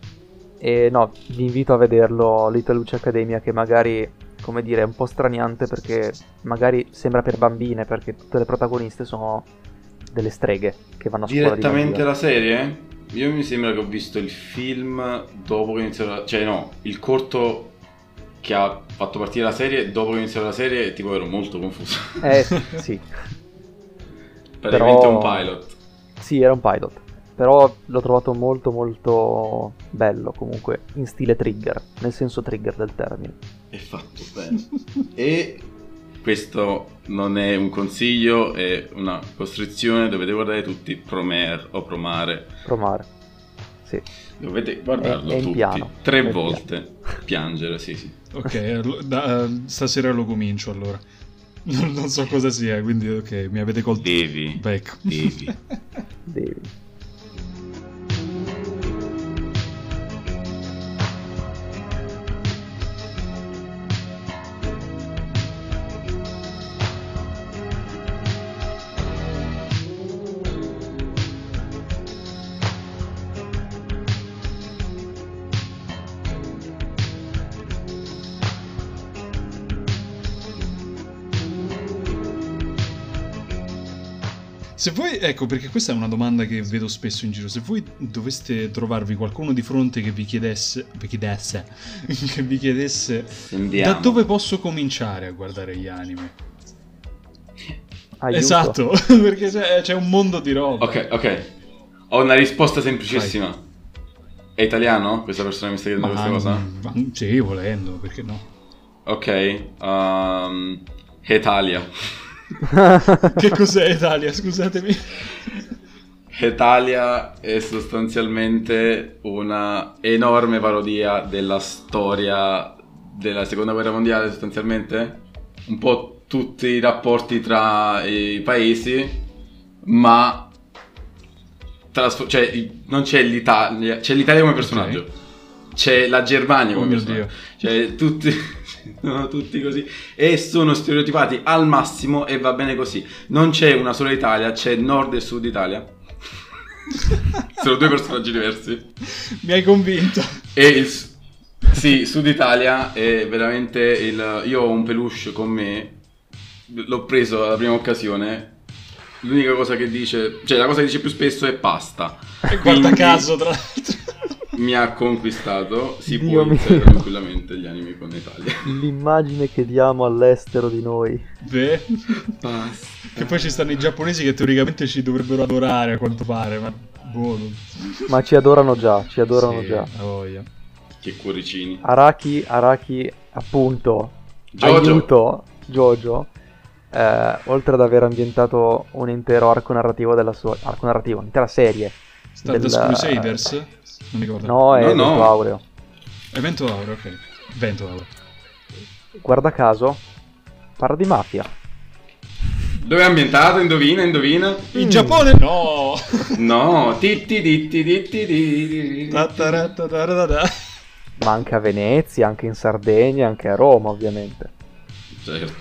Speaker 2: E no, vi invito a vederlo Little Luce Academia che magari come dire, un po' straniante perché magari sembra per bambine, perché tutte le protagoniste sono delle streghe che vanno a scuola
Speaker 4: Direttamente la serie? Io mi sembra che ho visto il film dopo che iniziò la... Cioè no, il corto che ha fatto partire la serie dopo che iniziò la serie tipo ero molto confuso.
Speaker 2: Eh sì.
Speaker 4: Praticamente Però... un pilot.
Speaker 2: Sì, era un pilot. Però l'ho trovato molto molto bello comunque, in stile trigger, nel senso trigger del termine.
Speaker 4: È fatto bene. e questo non è un consiglio, è una costrizione, dovete guardare tutti Promare o Promare.
Speaker 2: Promare, sì.
Speaker 4: Dovete guardarlo è, è tutti, piano. tre è volte, piano. piangere, sì sì.
Speaker 3: Ok, da, stasera lo comincio allora. Non, non, so cosa sia, quindi ok, mi avete colto.
Speaker 4: Devi.
Speaker 3: Ecco.
Speaker 4: Devi.
Speaker 2: Devi.
Speaker 3: Se voi, ecco perché questa è una domanda che vedo spesso in giro, se voi doveste trovarvi qualcuno di fronte che vi chiedesse, vi chiedesse, che vi chiedesse Andiamo. da dove posso cominciare a guardare gli anime? Aiuto. Esatto, perché c'è, c'è, un mondo di roba.
Speaker 4: Ok, ok. Ho una risposta semplicissima. Vai. È italiano questa persona che mi sta chiedendo ma, questa cosa?
Speaker 3: Ma, sì, volendo, perché no?
Speaker 4: Ok, um, Italia.
Speaker 3: Che cos'è Italia? Scusatemi.
Speaker 4: Italia è sostanzialmente una enorme parodia della storia della seconda guerra mondiale, sostanzialmente. Un po' tutti i rapporti tra i paesi, ma trasfo- cioè, non c'è l'Italia, c'è l'Italia come personaggio. Okay. C'è la Germania come oh personaggio. Cioè, tutti no, tutti così. E sono stereotipati al massimo e va bene così. Non c'è una sola Italia, c'è Nord e Sud Italia. sono due personaggi diversi.
Speaker 3: Mi hai convinto.
Speaker 4: E il, sì, Sud Italia è veramente il... Io ho un peluche con me, l'ho preso alla prima occasione. L'unica cosa che dice, cioè la cosa che dice più spesso è pasta.
Speaker 3: E guarda Quindi... caso, tra l'altro
Speaker 4: mi ha conquistato, si Dio può iniziare tranquillamente gli anime con l'Italia.
Speaker 2: L'immagine che diamo all'estero di noi.
Speaker 3: Beh, che poi ci stanno i giapponesi che teoricamente ci dovrebbero adorare a quanto pare, ma buono.
Speaker 2: Ma ci adorano già, ci adorano
Speaker 3: sì,
Speaker 2: già.
Speaker 3: Voglia.
Speaker 4: Che cuoricini.
Speaker 2: Araki, Araki, appunto, Jojo. aiuto, Jojo. Eh, oltre ad aver ambientato un intero arco narrativo della sua arco narrativo, un'intera serie
Speaker 3: Stardust del, Crusaders? Non mi ricordo.
Speaker 2: No, è no, Evento no. Aureo.
Speaker 3: Evento Aureo, ok. Vento Aureo.
Speaker 2: Guarda caso, parla di mafia.
Speaker 4: Dove è ambientato? Indovina, indovina.
Speaker 3: In mm. Giappone? No!
Speaker 4: no, titti titti titti titti.
Speaker 2: Ma anche a Venezia, anche in Sardegna, anche a Roma, ovviamente.
Speaker 4: Certo.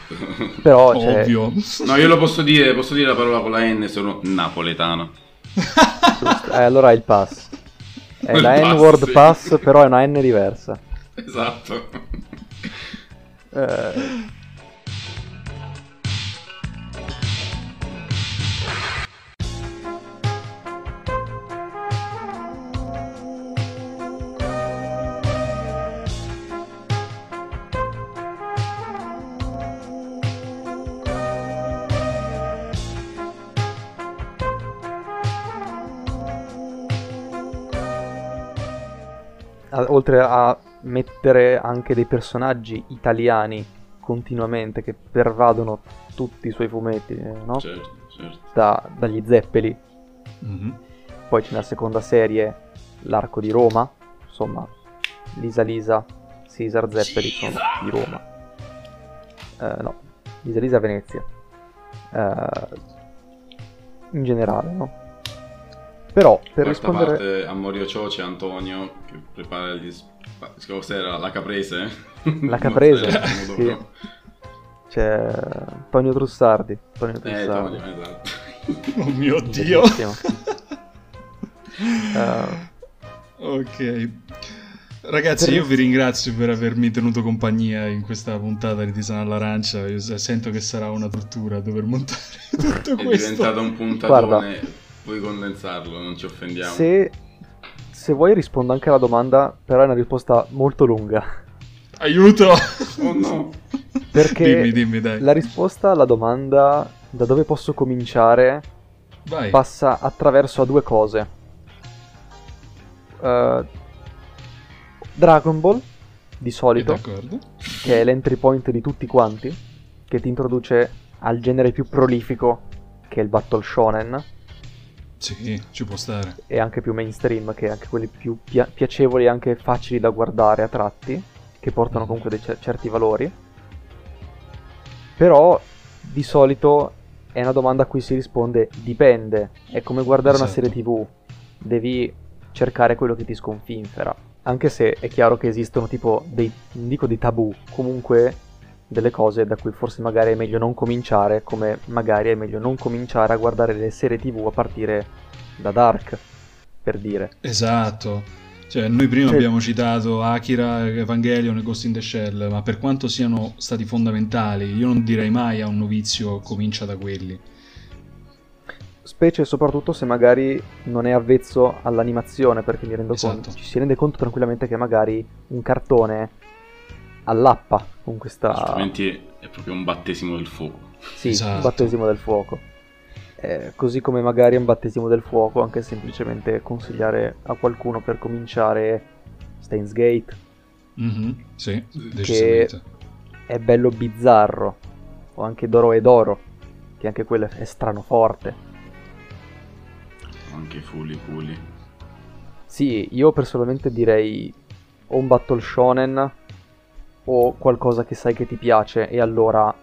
Speaker 2: Però, cioè...
Speaker 3: Ovvio.
Speaker 4: No, io lo posso dire, posso dire la parola con la N, sono napoletano.
Speaker 2: Giusto. Eh, allora hai il pass. È la N-word sì. pass, però è una N diversa.
Speaker 4: Esatto.
Speaker 2: Eh... oltre a mettere anche dei personaggi italiani continuamente che pervadono tutti i suoi fumetti, eh, no?
Speaker 4: Certo, certo.
Speaker 2: Da, dagli Zeppeli. Mm-hmm. Poi c'è la seconda serie, l'arco di Roma, insomma, Lisa Lisa, Caesar Zeppeli sono di Roma. Uh, no, Lisa Lisa Venezia. Uh, in generale, no? Però per
Speaker 4: Questa
Speaker 2: rispondere...
Speaker 4: parte a Morio Ciò c'è Antonio che prepara gli... Cos'era? La caprese?
Speaker 2: La caprese, sì. C'è Antonio Trussardi. Antonio
Speaker 4: eh, Trussardi. Eh, Tonio, esatto.
Speaker 3: Oh mio Dio! uh... Ok. Ragazzi, per... io vi ringrazio per avermi tenuto compagnia in questa puntata di Tisana all'arancia. Io sento che sarà una tortura dover montare tutto
Speaker 4: è
Speaker 3: questo.
Speaker 4: È diventato un puntatone, Guarda, puoi condensarlo, non ci offendiamo.
Speaker 2: Se, se vuoi rispondo anche alla domanda, però è una risposta molto lunga.
Speaker 3: Aiuto!
Speaker 4: Oh no!
Speaker 2: Perché
Speaker 3: dimmi, dimmi, dai.
Speaker 2: la risposta alla domanda da dove posso cominciare
Speaker 3: Vai.
Speaker 2: passa attraverso a due cose. Uh, Dragon Ball, di solito, che è l'entry point di tutti quanti, che ti introduce al genere più prolifico, che è il Battle Shonen.
Speaker 3: Sì, ci può stare.
Speaker 2: E anche più mainstream, che anche quelli più pi- piacevoli e anche facili da guardare a tratti che portano comunque dei certi valori. Però di solito è una domanda a cui si risponde dipende, è come guardare esatto. una serie tv, devi cercare quello che ti sconfinfera. Anche se è chiaro che esistono tipo dei, non dico dei tabù, comunque delle cose da cui forse magari è meglio non cominciare, come magari è meglio non cominciare a guardare le serie tv a partire da Dark, per dire.
Speaker 3: Esatto. Cioè, noi prima cioè... abbiamo citato Akira, Evangelion e Ghost in the Shell, ma per quanto siano stati fondamentali, io non direi mai a un novizio comincia da quelli.
Speaker 2: Specie soprattutto se magari non è avvezzo all'animazione, perché mi rendo esatto. conto, ci si rende conto tranquillamente che magari un cartone allappa con questa...
Speaker 4: Altrimenti è proprio un battesimo del fuoco.
Speaker 2: Sì, esatto. un battesimo del fuoco eh, così come magari un battesimo del fuoco, anche semplicemente consigliare a qualcuno per cominciare Steins Gate.
Speaker 3: Mm-hmm, sì, che
Speaker 2: è bello bizzarro, o anche Doro e Doro, che anche quello è strano forte.
Speaker 4: Anche Fuli Fuli.
Speaker 2: Sì, io personalmente direi o un Battle Shonen o qualcosa che sai che ti piace e allora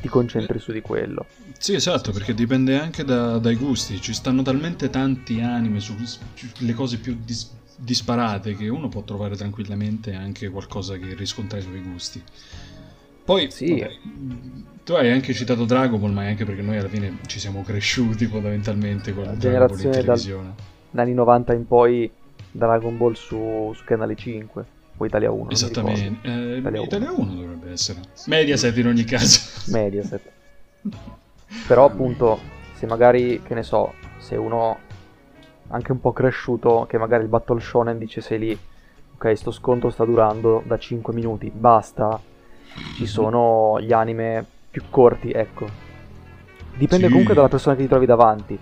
Speaker 2: ti concentri su di quello.
Speaker 3: Sì, esatto, perché dipende anche da, dai gusti. Ci stanno talmente tanti anime sulle cose più dis- disparate che uno può trovare tranquillamente anche qualcosa che riscontra i suoi gusti. Poi, sì. vabbè, tu hai anche citato Dragon Ball, ma è anche perché noi alla fine ci siamo cresciuti fondamentalmente con la Dragon Ball in televisione.
Speaker 2: Dagli anni 90 in poi Dragon Ball su, su Canale 5 o Italia 1.
Speaker 3: Esattamente, eh, Italia, 1. Italia 1 dovrebbe essere. Mediaset in ogni caso.
Speaker 2: Mediaset. Però appunto, se magari, che ne so, se uno anche un po' cresciuto, che magari il Battle Shonen dice sei lì, ok, sto scontro sta durando da 5 minuti, basta, ci sono gli anime più corti, ecco. Dipende sì. comunque dalla persona che ti trovi davanti.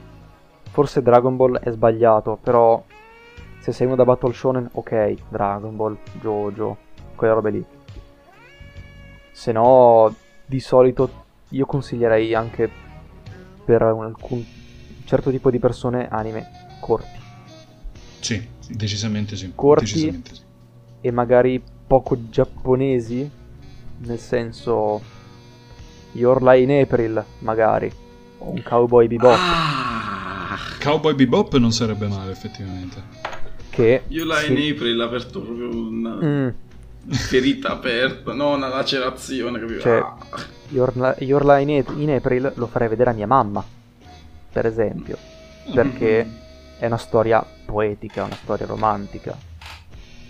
Speaker 2: Forse Dragon Ball è sbagliato, però se sei uno da Battle Shonen, ok, Dragon Ball, Jojo, quelle robe lì. Se no, di solito io consiglierei anche per un, alcun certo tipo di persone anime corti.
Speaker 3: Sì, decisamente sì.
Speaker 2: Corti
Speaker 3: decisamente sì.
Speaker 2: e magari poco giapponesi, nel senso Your Lie in April, magari, o un Cowboy Bebop.
Speaker 3: Ah, Cowboy Bebop non sarebbe male, effettivamente
Speaker 2: che...
Speaker 4: Io la sì. in April aperto proprio una mm. ferita aperta, no una lacerazione, capito?
Speaker 2: Cioè, ah. Your, Your Line in April lo farei vedere a mia mamma, per esempio, perché mm-hmm. è una storia poetica, una storia romantica,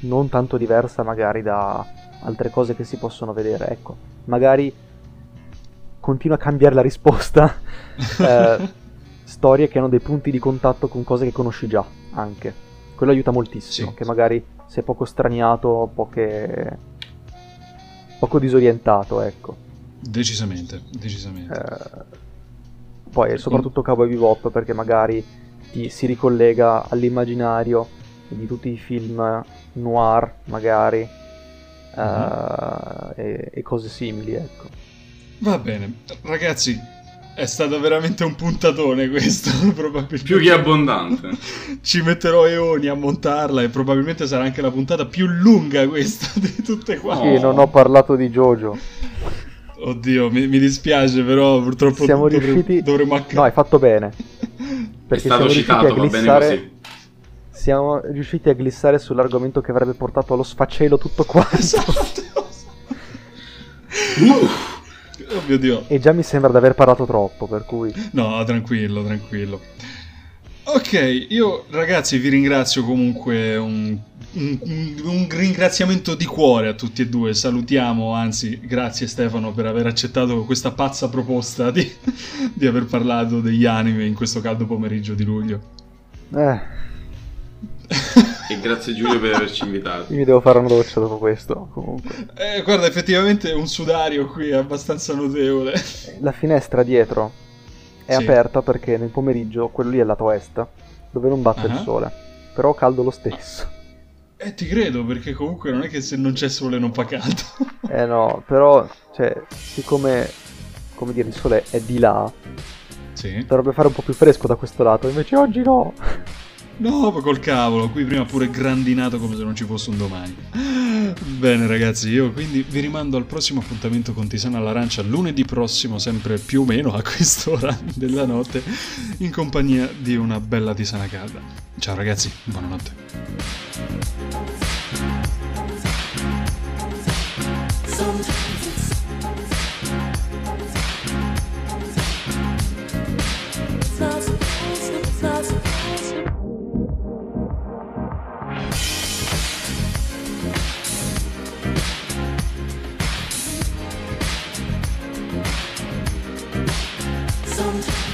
Speaker 2: non tanto diversa magari da altre cose che si possono vedere, ecco, magari continua a cambiare la risposta, eh, storie che hanno dei punti di contatto con cose che conosci già, anche. Quello aiuta moltissimo, sì. che magari sei poco straniato, poche... poco disorientato, ecco.
Speaker 3: Decisamente, decisamente.
Speaker 2: Eh, poi soprattutto Cowboy Bebop perché magari ti si ricollega all'immaginario di tutti i film noir, magari, mm-hmm. e, e cose simili, ecco.
Speaker 3: Va bene, ragazzi, è stato veramente un puntatone questo, probabilmente.
Speaker 4: Più che abbondante.
Speaker 3: Ci metterò eoni a montarla e probabilmente sarà anche la puntata più lunga questa di tutte quante.
Speaker 2: Sì, non ho parlato di Jojo.
Speaker 3: Oddio, mi, mi dispiace, però purtroppo
Speaker 2: siamo dovre- riusciti...
Speaker 3: dovremmo acc-
Speaker 2: No, hai fatto bene. Perché
Speaker 4: è stato citato, va bene così.
Speaker 2: Siamo riusciti a glissare sull'argomento che avrebbe portato allo sfacelo tutto quanto. Esatto.
Speaker 3: Oh mio Dio.
Speaker 2: E già mi sembra di aver parlato troppo, per cui...
Speaker 3: No, tranquillo, tranquillo. Ok, io ragazzi vi ringrazio comunque un, un, un, ringraziamento di cuore a tutti e due. Salutiamo, anzi, grazie Stefano per aver accettato questa pazza proposta di, di aver parlato degli anime in questo caldo pomeriggio di luglio.
Speaker 2: Eh.
Speaker 4: E grazie Giulio per averci invitato.
Speaker 2: Io mi devo fare una doccia dopo questo, comunque.
Speaker 3: Eh, guarda, effettivamente un sudario qui abbastanza notevole.
Speaker 2: La finestra dietro è sì. aperta perché nel pomeriggio, quello lì è il lato est, dove non batte uh-huh. il sole. Però caldo lo stesso.
Speaker 3: Eh, ti credo, perché comunque non è che se non c'è sole non fa caldo.
Speaker 2: eh no, però, cioè, siccome, come dire, il sole è di là,
Speaker 3: sì.
Speaker 2: dovrebbe fare un po' più fresco da questo lato, invece oggi no.
Speaker 3: No, col cavolo, qui prima pure grandinato come se non ci fosse un domani. Bene ragazzi, io quindi vi rimando al prossimo appuntamento con Tisana all'Arancia lunedì prossimo, sempre più o meno a quest'ora della notte, in compagnia di una bella tisana calda. Ciao ragazzi, buonanotte. around.